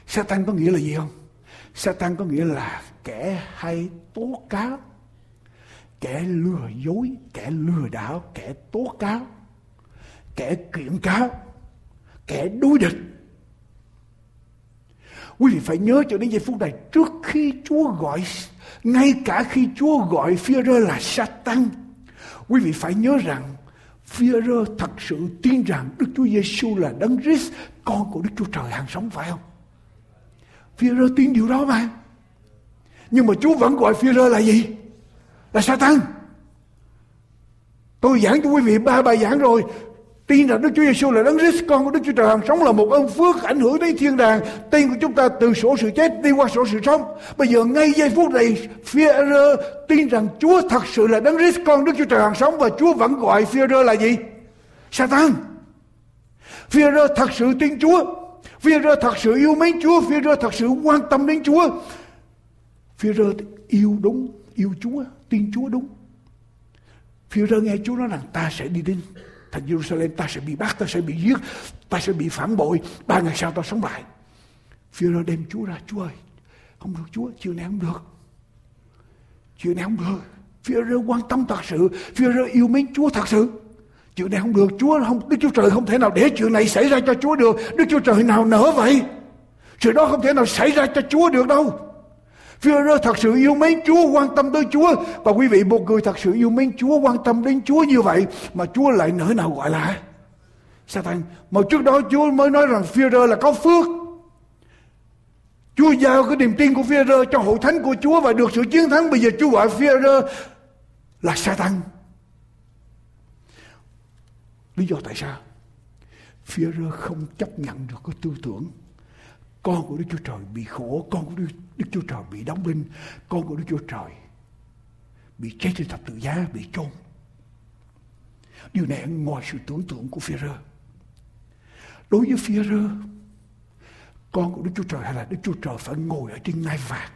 Satan có nghĩa là gì không? Satan có nghĩa là kẻ hay tố cáo, kẻ lừa dối, kẻ lừa đảo, kẻ tố cáo, kẻ kiện cáo, kẻ đối địch. Quý vị phải nhớ cho đến giây phút này trước khi Chúa gọi, ngay cả khi Chúa gọi Führer là Satan, Quý vị phải nhớ rằng Führer thật sự tin rằng Đức Chúa Giêsu là Đấng Christ, con của Đức Chúa Trời hàng sống phải không? Führer tin điều đó mà. Nhưng mà Chúa vẫn gọi Führer là gì? Là Satan. Tôi giảng cho quý vị ba bài giảng rồi Tin rằng Đức Chúa Giêsu là Đấng Christ con của Đức Chúa Trời hàng sống là một ơn phước ảnh hưởng đến thiên đàng. Tin của chúng ta từ sổ sự chết đi qua sổ sự sống. Bây giờ ngay giây phút này, Führer tin rằng Chúa thật sự là Đấng Christ con Đức Chúa Trời hàng sống và Chúa vẫn gọi Führer là gì? Satan. Führer thật sự tin Chúa. Führer thật sự yêu mến Chúa. Führer thật sự quan tâm đến Chúa. Führer yêu đúng, yêu Chúa, tin Chúa đúng. Führer nghe Chúa nói rằng ta sẽ đi đến thành Jerusalem ta sẽ bị bắt ta sẽ bị giết ta sẽ bị phản bội ba ngày sau ta sống lại. Führer đem Chúa ra Chúa ơi không được Chúa chuyện này không được. Chuyện này không được. Führer quan tâm thật sự Führer yêu mến Chúa thật sự. Chuyện này không được Chúa không Đức Chúa Trời không thể nào để chuyện này xảy ra cho Chúa được. Đức Chúa Trời nào nỡ vậy? Chuyện đó không thể nào xảy ra cho Chúa được đâu. Führer thật sự yêu mến Chúa, quan tâm tới Chúa. Và quý vị, một người thật sự yêu mến Chúa, quan tâm đến Chúa như vậy, mà Chúa lại nỡ nào gọi là Satan. Mà trước đó Chúa mới nói rằng Führer là có phước. Chúa giao cái niềm tin của Führer cho hội thánh của Chúa và được sự chiến thắng. Bây giờ Chúa gọi Führer là Satan. Lý do tại sao? Führer không chấp nhận được cái tư tưởng con của Đức Chúa Trời bị khổ, con của Đức, Đức Chúa Trời bị đóng đinh, con của Đức Chúa Trời bị chết trên thập tự giá, bị chôn. Điều này ngoài sự tưởng tượng của Führer. Đối với Führer, con của Đức Chúa Trời hay là Đức Chúa Trời phải ngồi ở trên ngai vàng,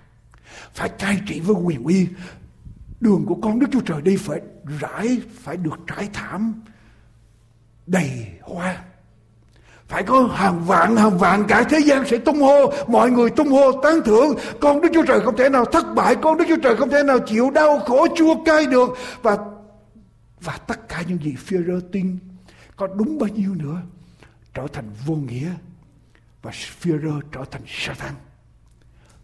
phải cai trị với quyền uy. Đường của con Đức Chúa Trời đi phải rải, phải được trải thảm đầy hoa phải có hàng vạn hàng vạn cả thế gian sẽ tung hô, mọi người tung hô tán thưởng. Con đức chúa trời không thể nào thất bại, con đức chúa trời không thể nào chịu đau khổ chua cay được. Và và tất cả những gì phía rơ tin có đúng bao nhiêu nữa trở thành vô nghĩa và phía rơ trở thành Satan.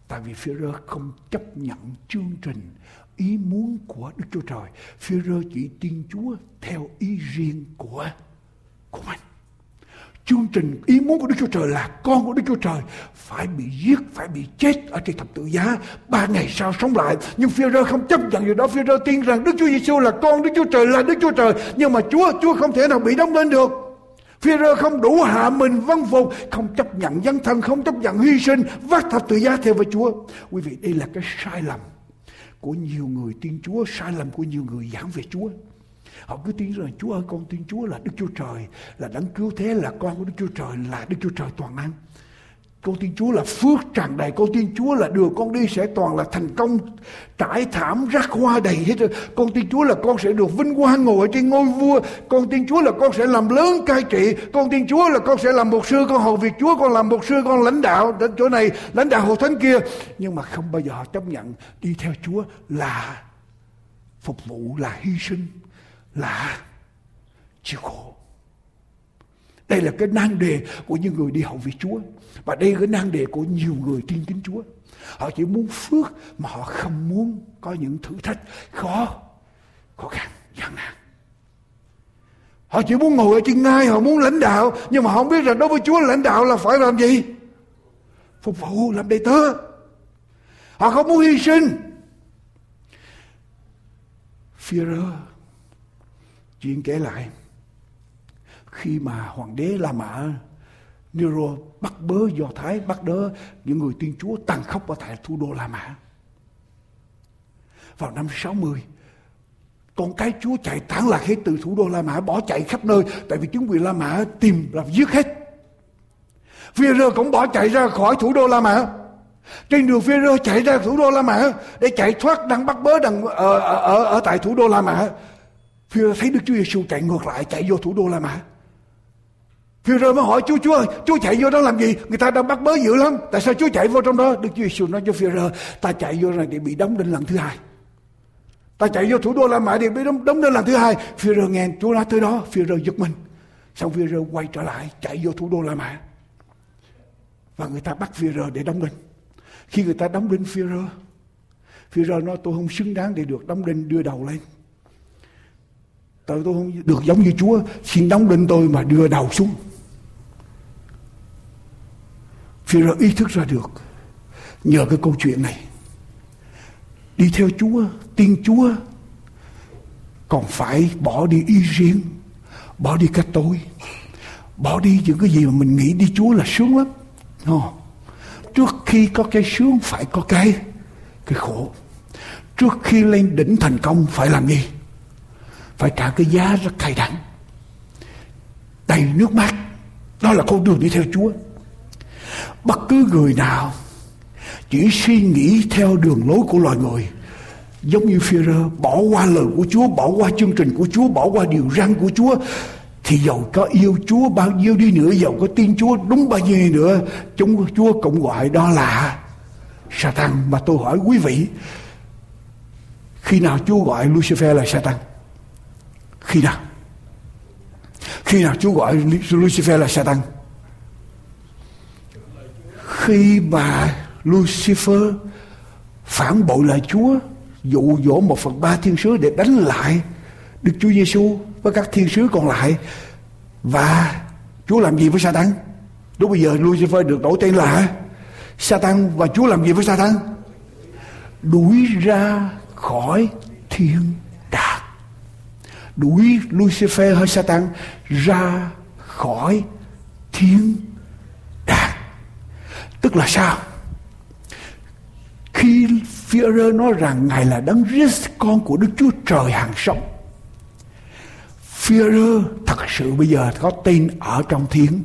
Tại vì phía rơ không chấp nhận chương trình, ý muốn của Đức Chúa Trời. Phía rơ chỉ tin Chúa theo ý riêng của của mình chương trình ý muốn của Đức Chúa Trời là con của Đức Chúa Trời phải bị giết, phải bị chết ở trên thập tự giá, ba ngày sau sống lại. Nhưng phi rơ không chấp nhận điều đó, phi rơ tin rằng Đức Chúa Giêsu là con Đức Chúa Trời là Đức Chúa Trời, nhưng mà Chúa, Chúa không thể nào bị đóng lên được. phi rơ không đủ hạ mình vâng phục, không chấp nhận dân thân, không chấp nhận hy sinh, vác thập tự giá theo với Chúa. Quý vị, đây là cái sai lầm của nhiều người tin Chúa, sai lầm của nhiều người giảng về Chúa. Họ cứ tin rằng Chúa ơi con tin Chúa là Đức Chúa Trời, là đấng cứu thế, là con của Đức Chúa Trời, là Đức Chúa Trời toàn năng. con tin Chúa là phước tràn đầy con tin Chúa là đường con đi sẽ toàn là thành công trải thảm rắc hoa đầy hết rồi con tin Chúa là con sẽ được vinh quang ngồi trên ngôi vua. Con tin Chúa là con sẽ làm lớn cai trị. Con tin Chúa là con sẽ làm một sư con hầu việc Chúa con làm một sư con lãnh đạo đến chỗ này lãnh đạo hội thánh kia. Nhưng mà không bao giờ họ chấp nhận đi theo Chúa là phục vụ là hy sinh là chịu khổ đây là cái nan đề của những người đi hậu vị Chúa. Và đây là cái nan đề của nhiều người tin kính Chúa. Họ chỉ muốn phước mà họ không muốn có những thử thách khó, khó khăn, gian nan. Họ chỉ muốn ngồi ở trên ngai, họ muốn lãnh đạo, nhưng mà họ không biết rằng đối với Chúa lãnh đạo là phải làm gì? Phục vụ, làm đầy tớ. Họ không muốn hy sinh. Führer, chuyện kể lại, khi mà hoàng đế La Mã Nero bắt bớ Do Thái bắt đớ những người tiên Chúa tàn khốc ở tại thủ đô La Mã. Vào năm 60, con cái Chúa chạy tán lạc hết từ thủ đô La Mã bỏ chạy khắp nơi tại vì chính quyền La Mã tìm làm giết hết. Führer cũng bỏ chạy ra khỏi thủ đô La Mã. Trên đường Führer chạy ra thủ đô La Mã để chạy thoát đang bắt bớ đang ở, ở, ở tại thủ đô La Mã. Führer thấy Đức Chúa Giêsu chạy ngược lại chạy vô thủ đô La Mã. Führer mới hỏi Chúa, Chúa ơi, Chúa chạy vô đó làm gì? Người ta đang bắt bớ dữ lắm. Tại sao Chúa chạy vô trong đó? Đức Chúa Giêsu nói cho Führer, ta chạy vô này để bị đóng đinh lần thứ hai. Ta chạy vô thủ đô La Mã để bị đóng, đóng đinh lần thứ hai. Führer nghe Chúa nói tới đó, Führer giật mình. Xong rồi quay trở lại, chạy vô thủ đô La Mã. Và người ta bắt Führer để đóng đinh. Khi người ta đóng đinh Führer, rồi nói tôi không xứng đáng để được đóng đinh đưa đầu lên. Tôi, tôi không được giống như Chúa, xin đóng đinh tôi mà đưa đầu xuống. Führer ý thức ra được nhờ cái câu chuyện này. Đi theo Chúa tin Chúa còn phải bỏ đi ý riêng bỏ đi cách tôi bỏ đi những cái gì mà mình nghĩ đi Chúa là sướng lắm. No. trước khi có cái sướng phải có cái cái khổ. Trước khi lên đỉnh thành công phải làm gì? Phải trả cái giá rất cay đắng. Đầy nước mắt đó là con đường đi theo Chúa. Bất cứ người nào chỉ suy nghĩ theo đường lối của loài người, giống như Führer bỏ qua lời của Chúa, bỏ qua chương trình của Chúa, bỏ qua điều răn của Chúa, thì dầu có yêu Chúa, bao nhiêu đi nữa dầu có tin Chúa, đúng bao nhiêu nữa, chúng Chúa cũng gọi đó là Satan mà tôi hỏi quý vị, khi nào Chúa gọi Lucifer là Satan khi nào khi nào Chúa gọi Lucifer là Satan khi mà Lucifer phản bội lại Chúa, dụ dỗ một phần ba thiên sứ để đánh lại Đức Chúa Giêsu với các thiên sứ còn lại, và Chúa làm gì với Satan? Lúc bây giờ Lucifer được đổi tên là Satan và Chúa làm gì với Satan? Đuổi ra khỏi thiên. Đuổi Lucifer hay Satan ra khỏi thiên đàng. Tức là sao? Khi Führer nói rằng Ngài là đấng Christ con của Đức Chúa Trời hàng sống. Führer thật sự bây giờ có tên ở trong thiên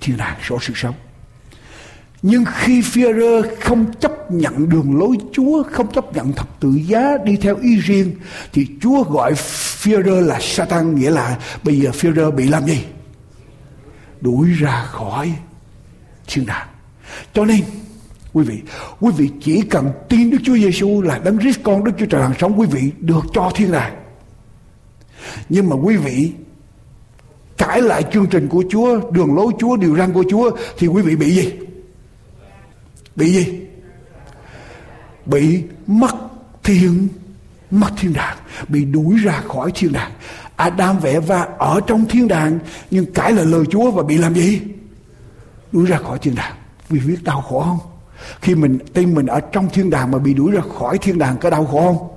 thiên đàng số sự sống. Nhưng khi Führer không chấp nhận đường lối Chúa, không chấp nhận thập tự giá đi theo ý riêng, thì Chúa gọi Führer là Satan, nghĩa là bây giờ Führer bị làm gì? Đuổi ra khỏi thiên đàng. Cho nên quý vị, quý vị chỉ cần tin Đức Chúa Giêsu là đấng Christ con Đức Chúa Trời hàng sống quý vị được cho thiên đàng. Nhưng mà quý vị cãi lại chương trình của Chúa, đường lối Chúa, điều răn của Chúa thì quý vị bị gì? Bị gì? Bị mất thiên mất thiên đàng bị đuổi ra khỏi thiên đàng Adam vẽ và ở trong thiên đàng nhưng cãi lời lời Chúa và bị làm gì đuổi ra khỏi thiên đàng vì biết đau khổ không? Khi mình tin mình ở trong thiên đàng mà bị đuổi ra khỏi thiên đàng có đau khổ không?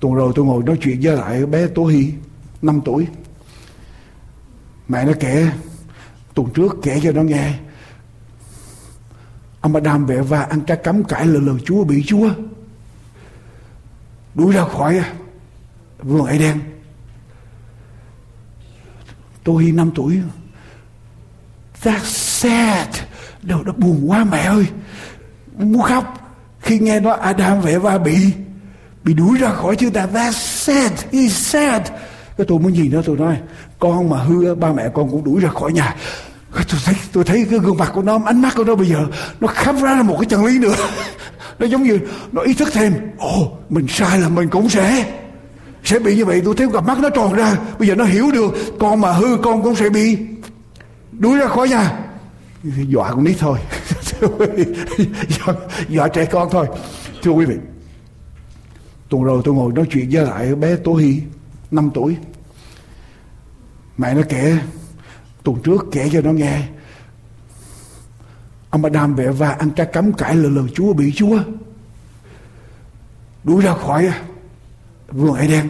Tuần rồi tôi ngồi nói chuyện với lại bé Tố Hy, 5 tuổi. Mẹ nó kể, tuần trước kể cho nó nghe. Ông Adam vẽ và ăn cá cấm cãi lời lời Chúa bị Chúa. Đuổi ra khỏi à, vườn Ai đen. Tôi hi 5 tuổi. That's sad. Đâu đó buồn quá mẹ ơi Muốn khóc Khi nghe nói Adam và bị Bị đuổi ra khỏi chúng ta That's sad It's sad Cái tôi muốn gì nữa tôi nói Con mà hư ba mẹ con cũng đuổi ra khỏi nhà tôi thấy tôi thấy cái gương mặt của nó ánh mắt của nó bây giờ nó khám ra là một cái chân lý nữa. Nó giống như nó ý thức thêm ồ mình sai là mình cũng sẽ sẽ bị như vậy. Tôi thấy cặp mắt nó tròn ra bây giờ nó hiểu được con mà hư con cũng sẽ bị đuổi ra khỏi nhà. Dọa con nít thôi. Dọa, dọa trẻ con thôi. Thưa quý vị tuần rồi tôi ngồi nói chuyện với lại bé Tố Hy 5 tuổi. Mẹ nó kể tuần trước kể cho nó nghe. Ông Adam bẻ và ăn trái cấm cãi lời lời Chúa, bị Chúa đuổi ra khỏi à, vườn Eden.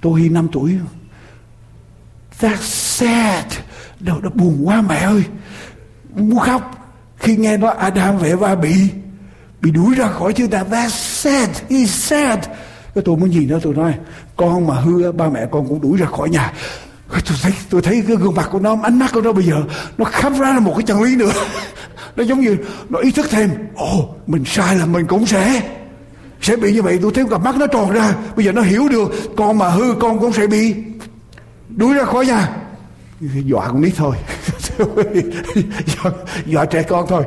Tôi năm tuổi That's sad Đâu đã buồn quá mẹ ơi. Muốn khóc, Khi nghe nói Adam và Eva bị Bị đuổi ra khỏi chứ ta That's sad It's sad. Cái tôi muốn gì nữa tôi nói con mà hư ba mẹ con cũng đuổi ra khỏi nhà. Tôi thấy tôi thấy cái gương mặt của nó ánh mắt của nó bây giờ nó khám ra là một cái chân lý nữa. Nó giống như nó ý thức thêm ồ mình sai là mình cũng sẽ sẽ bị như vậy. Tôi thấy cặp mắt nó tròn ra bây giờ nó hiểu được con mà hư con cũng sẽ bị đuổi ra khỏi nhà. Dọa con nít thôi. Dọa, dọa trẻ con thôi.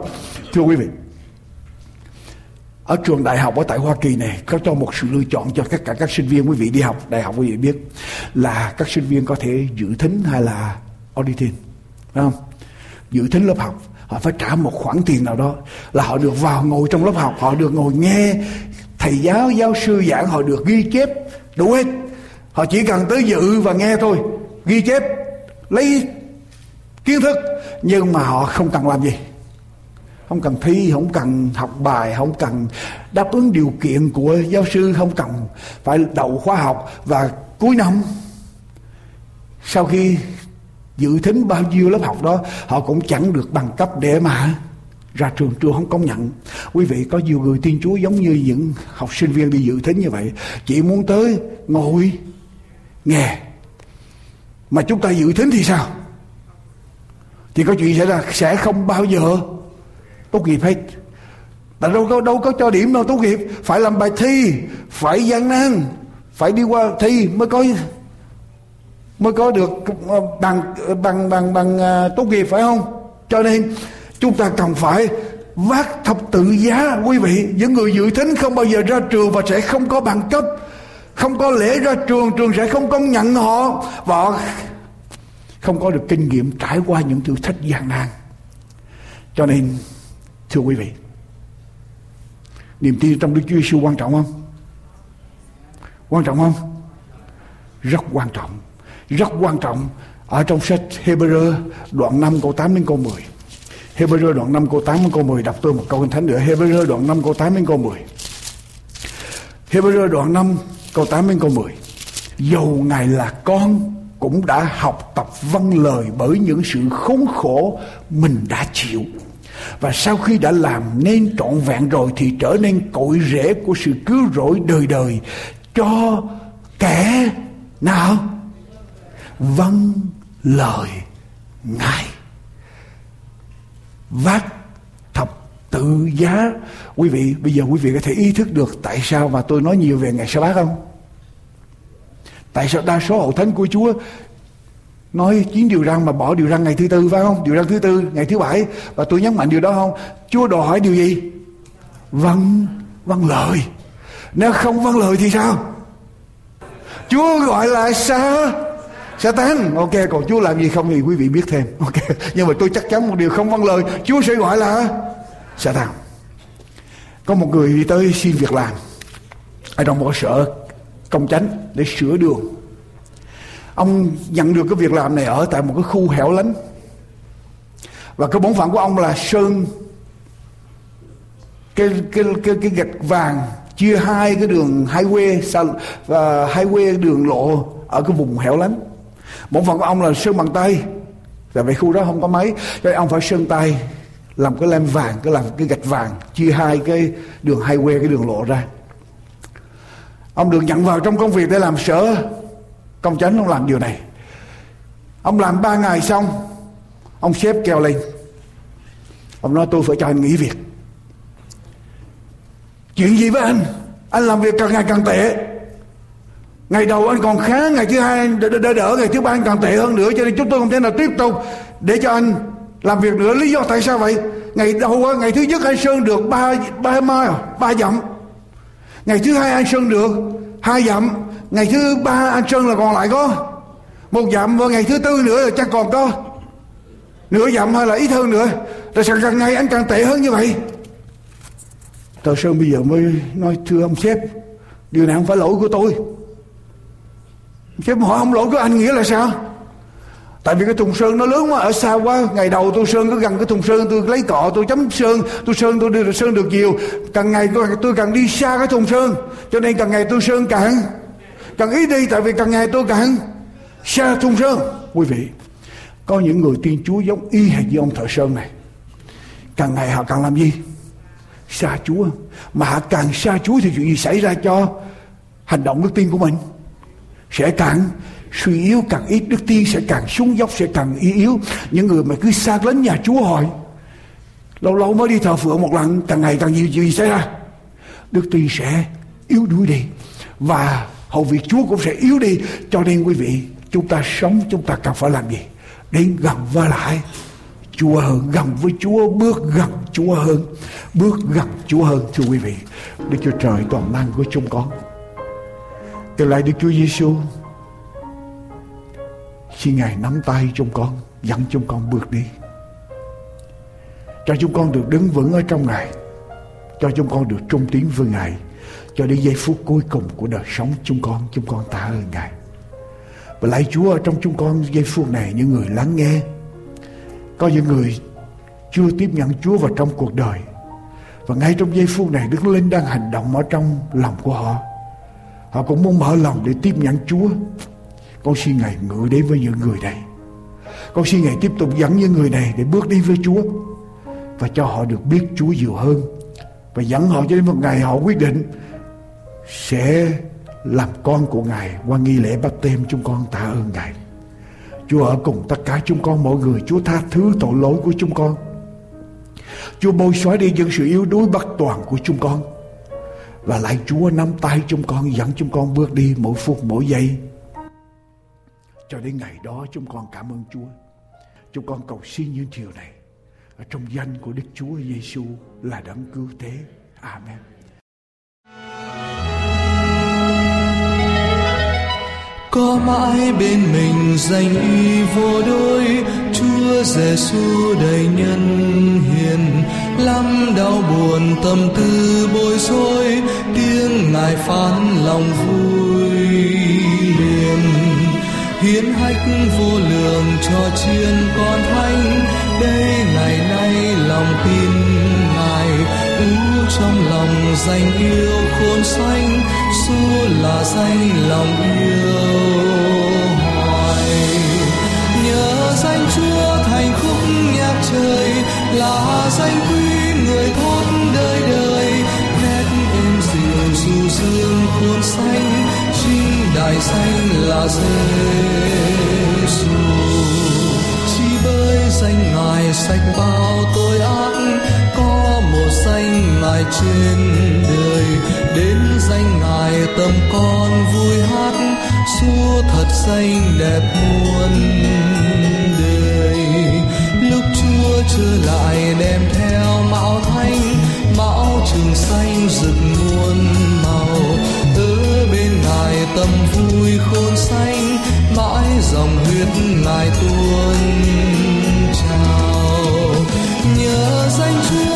Thưa quý vị ở trường đại học ở tại Hoa Kỳ này, có cho một sự lựa chọn cho tất cả các sinh viên, quý vị đi học đại học quý vị biết là các sinh viên có thể dự thính hay là auditing phải không? Dự thính lớp học, họ phải trả một khoản tiền nào đó là họ được vào ngồi trong lớp học, họ được ngồi nghe thầy giáo giáo sư giảng, họ được ghi chép, đủ hết. Họ chỉ cần tới dự và nghe thôi, ghi chép, lấy kiến thức, nhưng mà họ không cần làm gì không cần thi, không cần học bài, không cần đáp ứng điều kiện của giáo sư, không cần phải đậu khóa học. Và cuối năm, sau khi dự thính bao nhiêu lớp học đó, họ cũng chẳng được bằng cấp để mà ra trường. Trường không công nhận. Quý vị, có nhiều người thiên chúa giống như những học sinh viên đi dự thính như vậy. Chỉ muốn tới ngồi, nghe. Mà chúng ta dự thính thì sao? Thì có chuyện xảy ra, sẽ không bao giờ tốt nghiệp hết. Tại đâu có đâu có cho điểm đâu, tốt nghiệp. Phải làm bài thi, phải gian nan, phải đi qua thi mới có mới có được ờ, bằng bằng bằng bằng ờ, tốt nghiệp, phải không? Cho nên chúng ta cần phải vác thập tự giá, quý vị. Những người dự tính không bao giờ ra trường và sẽ không có bằng cấp. Không có lễ ra trường trường sẽ không công nhận họ. Và không có được kinh nghiệm trải qua những thử thách gian nan. Cho nên thưa quý vị, niềm tin trong Đức Chúa Giêsu quan trọng không? Quan trọng không? Rất quan trọng. Rất quan trọng ở trong sách Hebrew đoạn 5 câu 8 đến câu 10 Hebrew đoạn 5 câu 8 đến câu 10 đọc tôi một câu kinh thánh nữa. Hebrew đoạn 5 câu 8 đến câu 10 Hebrew đoạn 5 câu 8 đến câu 10 Dầu Ngài là con cũng đã học tập vâng lời bởi những sự khốn khổ mình đã chịu. Và sau khi đã làm nên trọn vẹn rồi thì trở nên cội rễ của sự cứu rỗi đời đời. Cho kẻ nào vâng lời Ngài. Vác thập tự giá. Quý vị, bây giờ quý vị có thể ý thức được tại sao mà tôi nói nhiều về ngày sa bát không? Tại sao đa số hậu thánh của chúa nói chín điều răn mà bỏ điều răn ngày thứ tư phải không? Điều răn thứ tư, ngày thứ bảy. Và tôi nhấn mạnh điều đó không? Chúa đòi hỏi điều gì? Vâng vâng lời. Nếu không vâng lời thì sao? Chúa gọi là xa sa tán ok, còn Chúa làm gì không thì quý vị biết thêm. Ok, nhưng mà tôi chắc chắn một điều không vâng lời. Chúa sẽ gọi là Satan có một người đi tới xin việc làm. Ở trong một sở công chánh để sửa đường ông nhận được cái việc làm này ở tại một cái khu hẻo lánh. Và cái bổn phận của ông là sơn. Cái cái cái cái gạch vàng chia hai cái đường highway và highway đường lộ ở cái vùng hẻo lánh. Bổn phận của ông là sơn bằng tay. Tại vì khu đó không có máy, cho nên ông phải sơn tay, làm cái lem vàng, cái làm cái gạch vàng, chia hai cái đường highway, cái đường lộ ra. Ông được nhận vào trong công việc để làm sở công chánh ông làm điều này. Ông làm ba ngày xong ông sếp kêu lên. Ông nói tôi phải cho anh nghỉ việc. Chuyện gì với anh? Anh làm việc càng ngày càng tệ. Ngày đầu anh còn khá ngày thứ hai anh đỡ, đỡ, đỡ ngày thứ ba anh càng tệ hơn nữa cho nên chúng tôi không thể nào tiếp tục để cho anh làm việc nữa. Lý do tại sao vậy? Ngày đầu ngày thứ nhất anh sơn được ba ba mai ba dặm. Ngày thứ hai anh sơn được hai dặm ngày thứ ba anh sơn là còn lại có? Một dặm và ngày thứ tư nữa là chắc còn có. Nửa dặm hay là ít hơn nữa. Rồi sao càng ngày anh càng tệ hơn như vậy? Tờ Sơn bây giờ mới nói thưa ông sếp Điều này không phải lỗi của tôi. Sếp hỏi không lỗi của anh nghĩa là sao? Tại vì cái thùng sơn nó lớn quá Ở xa quá. Ngày đầu tôi sơn có gần cái thùng sơn Tôi lấy cọ tôi chấm sơn Tôi sơn tôi được sơn được nhiều. Càng ngày tôi, tôi càng đi xa cái thùng sơn Cho nên càng ngày tôi sơn càng cần ý đi, Tại vì càng ngày tôi càng xa thung sơn. Quý vị, Có những người tiên Chúa giống y hệt như ông thợ sơn này. Càng ngày họ càng làm gì? Xa Chúa. Mà họ càng xa Chúa thì chuyện gì xảy ra cho hành động đức tin của mình? Sẽ càng suy yếu, càng ít đức tin, sẽ càng xuống dốc, sẽ càng yếu yếu. Những người mà cứ xa lánh nhà Chúa hỏi lâu lâu mới đi thờ phượng một lần, càng ngày càng nhiều chuyện gì xảy ra? Đức tin sẽ yếu đuối đi. Và hầu việc Chúa cũng sẽ yếu đi. Cho nên quý vị, chúng ta sống, chúng ta cần phải làm gì? Đến gần với lại Chúa hơn, gần với Chúa, bước gần Chúa hơn, bước gần Chúa hơn, thưa quý vị. Đức Chúa Trời, toàn năng của chúng con. Từ lại Đức Chúa Giêsu, khi Ngài nắm tay chúng con, Dẫn chúng con bước đi. Cho chúng con được đứng vững ở trong Ngài. Cho chúng con được trung tín với Ngài. Cho đến giây phút cuối cùng của đời sống chúng con Chúng con tạ ơn Ngài. Và lạy Chúa, ở trong chúng con giây phút này, Những người lắng nghe, có những người chưa tiếp nhận Chúa vào trong cuộc đời. Và ngay trong giây phút này, Đức Linh đang hành động ở trong lòng của họ. Họ cũng muốn mở lòng để tiếp nhận Chúa. Con xin Ngài ngự đến với những người này. Con xin Ngài tiếp tục dẫn những người này để bước đi với Chúa Và cho họ được biết Chúa nhiều hơn. Và dẫn họ cho đến một ngày họ quyết định sẽ làm con của Ngài qua nghi lễ bắt tem chúng con tạ ơn Ngài. Chúa ở cùng tất cả chúng con, mọi người Chúa tha thứ tội lỗi của chúng con. Chúa bôi xóa đi những sự yếu đuối bất toàn của chúng con. Và lại Chúa nắm tay chúng con, Dẫn chúng con bước đi mỗi phút mỗi giây. Cho đến ngày đó chúng con cảm ơn Chúa. Chúng con cầu xin những điều này. Ở Trong danh của Đức Chúa Giêsu là đấng cứu thế. Amen. Có mãi bên mình danh y vô đôi. Chúa giêsu đầy nhân hiền, lắm đau buồn tâm tư bối rối. Tiếng ngài phán lòng vui liền. Hiến hách vô lượng cho chiên con thánh. Đây ngày nay lòng tin ngài ú trong lòng danh yêu khôn xanh xưa là danh lòng yêu. Danh Giêsu chỉ bởi danh ngài sạch bao tội ác có một danh ngài trên đời đến danh ngài tâm con vui hát xua thật xanh đẹp muôn đời lúc chúa trở lại đem theo mão thanh mão trường xanh rực muôn đời tâm vui khôn xanh mãi dòng huyết ngài tuôn trào. Nhớ danh chúa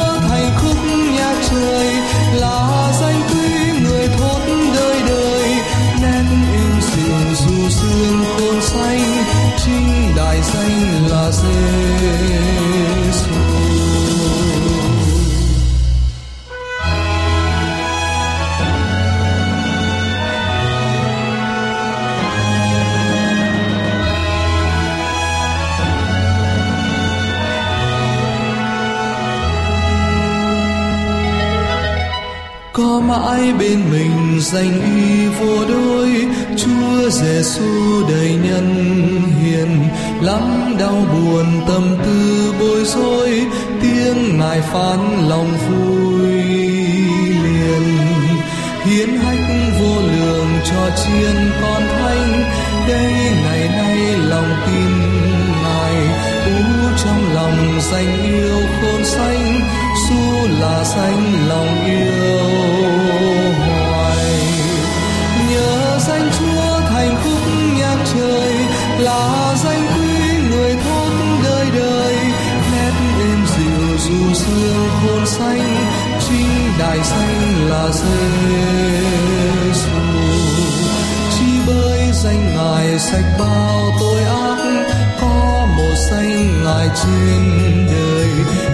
bên mình danh y vô đôi. Chúa giêsu đầy nhân hiền, lắm đau buồn tâm tư bối rối. Tiếng ngài phán lòng vui liền. Hiến hách vô lượng cho chiên con thánh. Đây ngày nay lòng tin ngài u trong lòng danh yêu khôn xanh su là xanh lòng là Giêsu chỉ bởi danh ngài sạch bao tội ác có một danh ngài trên đời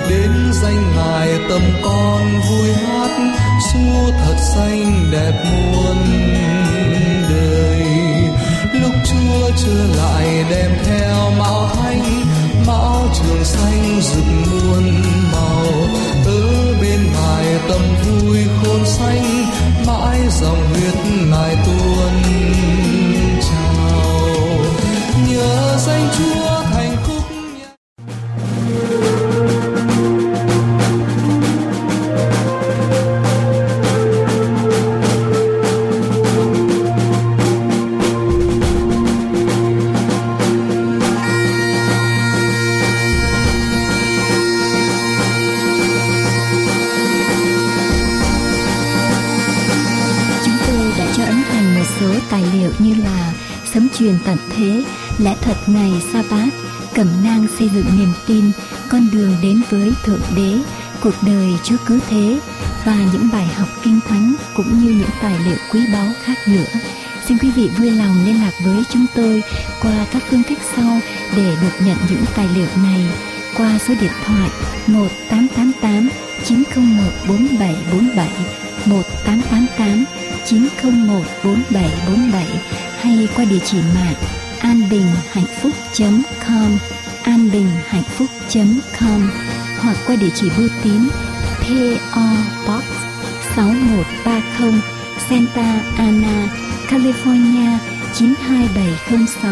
đến danh ngài tâm con vui hát xua thật xanh đẹp muôn đời lúc chúa trở lại đem theo mão thanh mão trường xanh rực muôn màu tâm vui khôn xanh mãi dòng huyết ngài tôi thượng đế, cuộc đời Chúa cứ thế và những bài học kinh thánh cũng như những tài liệu quý báu khác nữa. Xin quý vị vui lòng liên lạc với chúng tôi qua các phương thức sau để được nhận những tài liệu này qua số điện thoại 1888 901 4747 1888 901 4747 hay qua địa chỉ mạng an bình hạnh phúc .com an bình hạnh phúc .com hoặc qua địa chỉ bưu tín PO Box 6130 Santa Ana, California 92706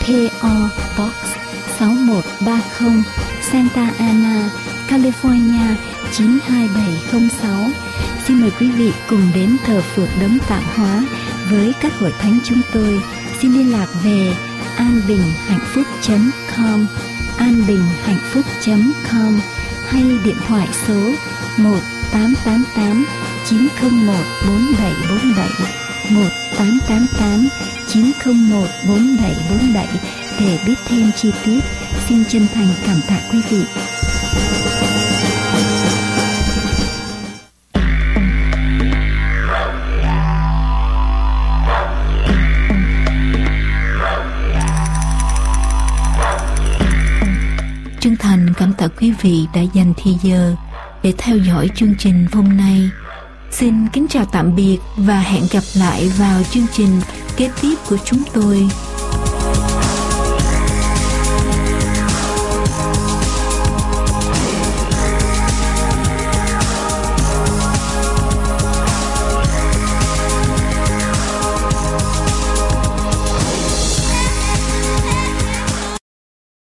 PO Box 6130 Santa Ana, California 92706 Xin mời quý vị cùng đến thờ phượng đấng tạo hóa với các hội thánh chúng tôi. Xin liên lạc về anbinhhạnhphúc.com anbinhhạnhphúc.com hay điện thoại số 1888 901 4747 1888 901 4747 để biết thêm chi tiết. Xin chân thành cảm tạ quý vị. Vị đã dành thời giờ để theo dõi chương trình hôm nay. Xin kính chào tạm biệt và hẹn gặp lại vào chương trình kế tiếp của chúng tôi.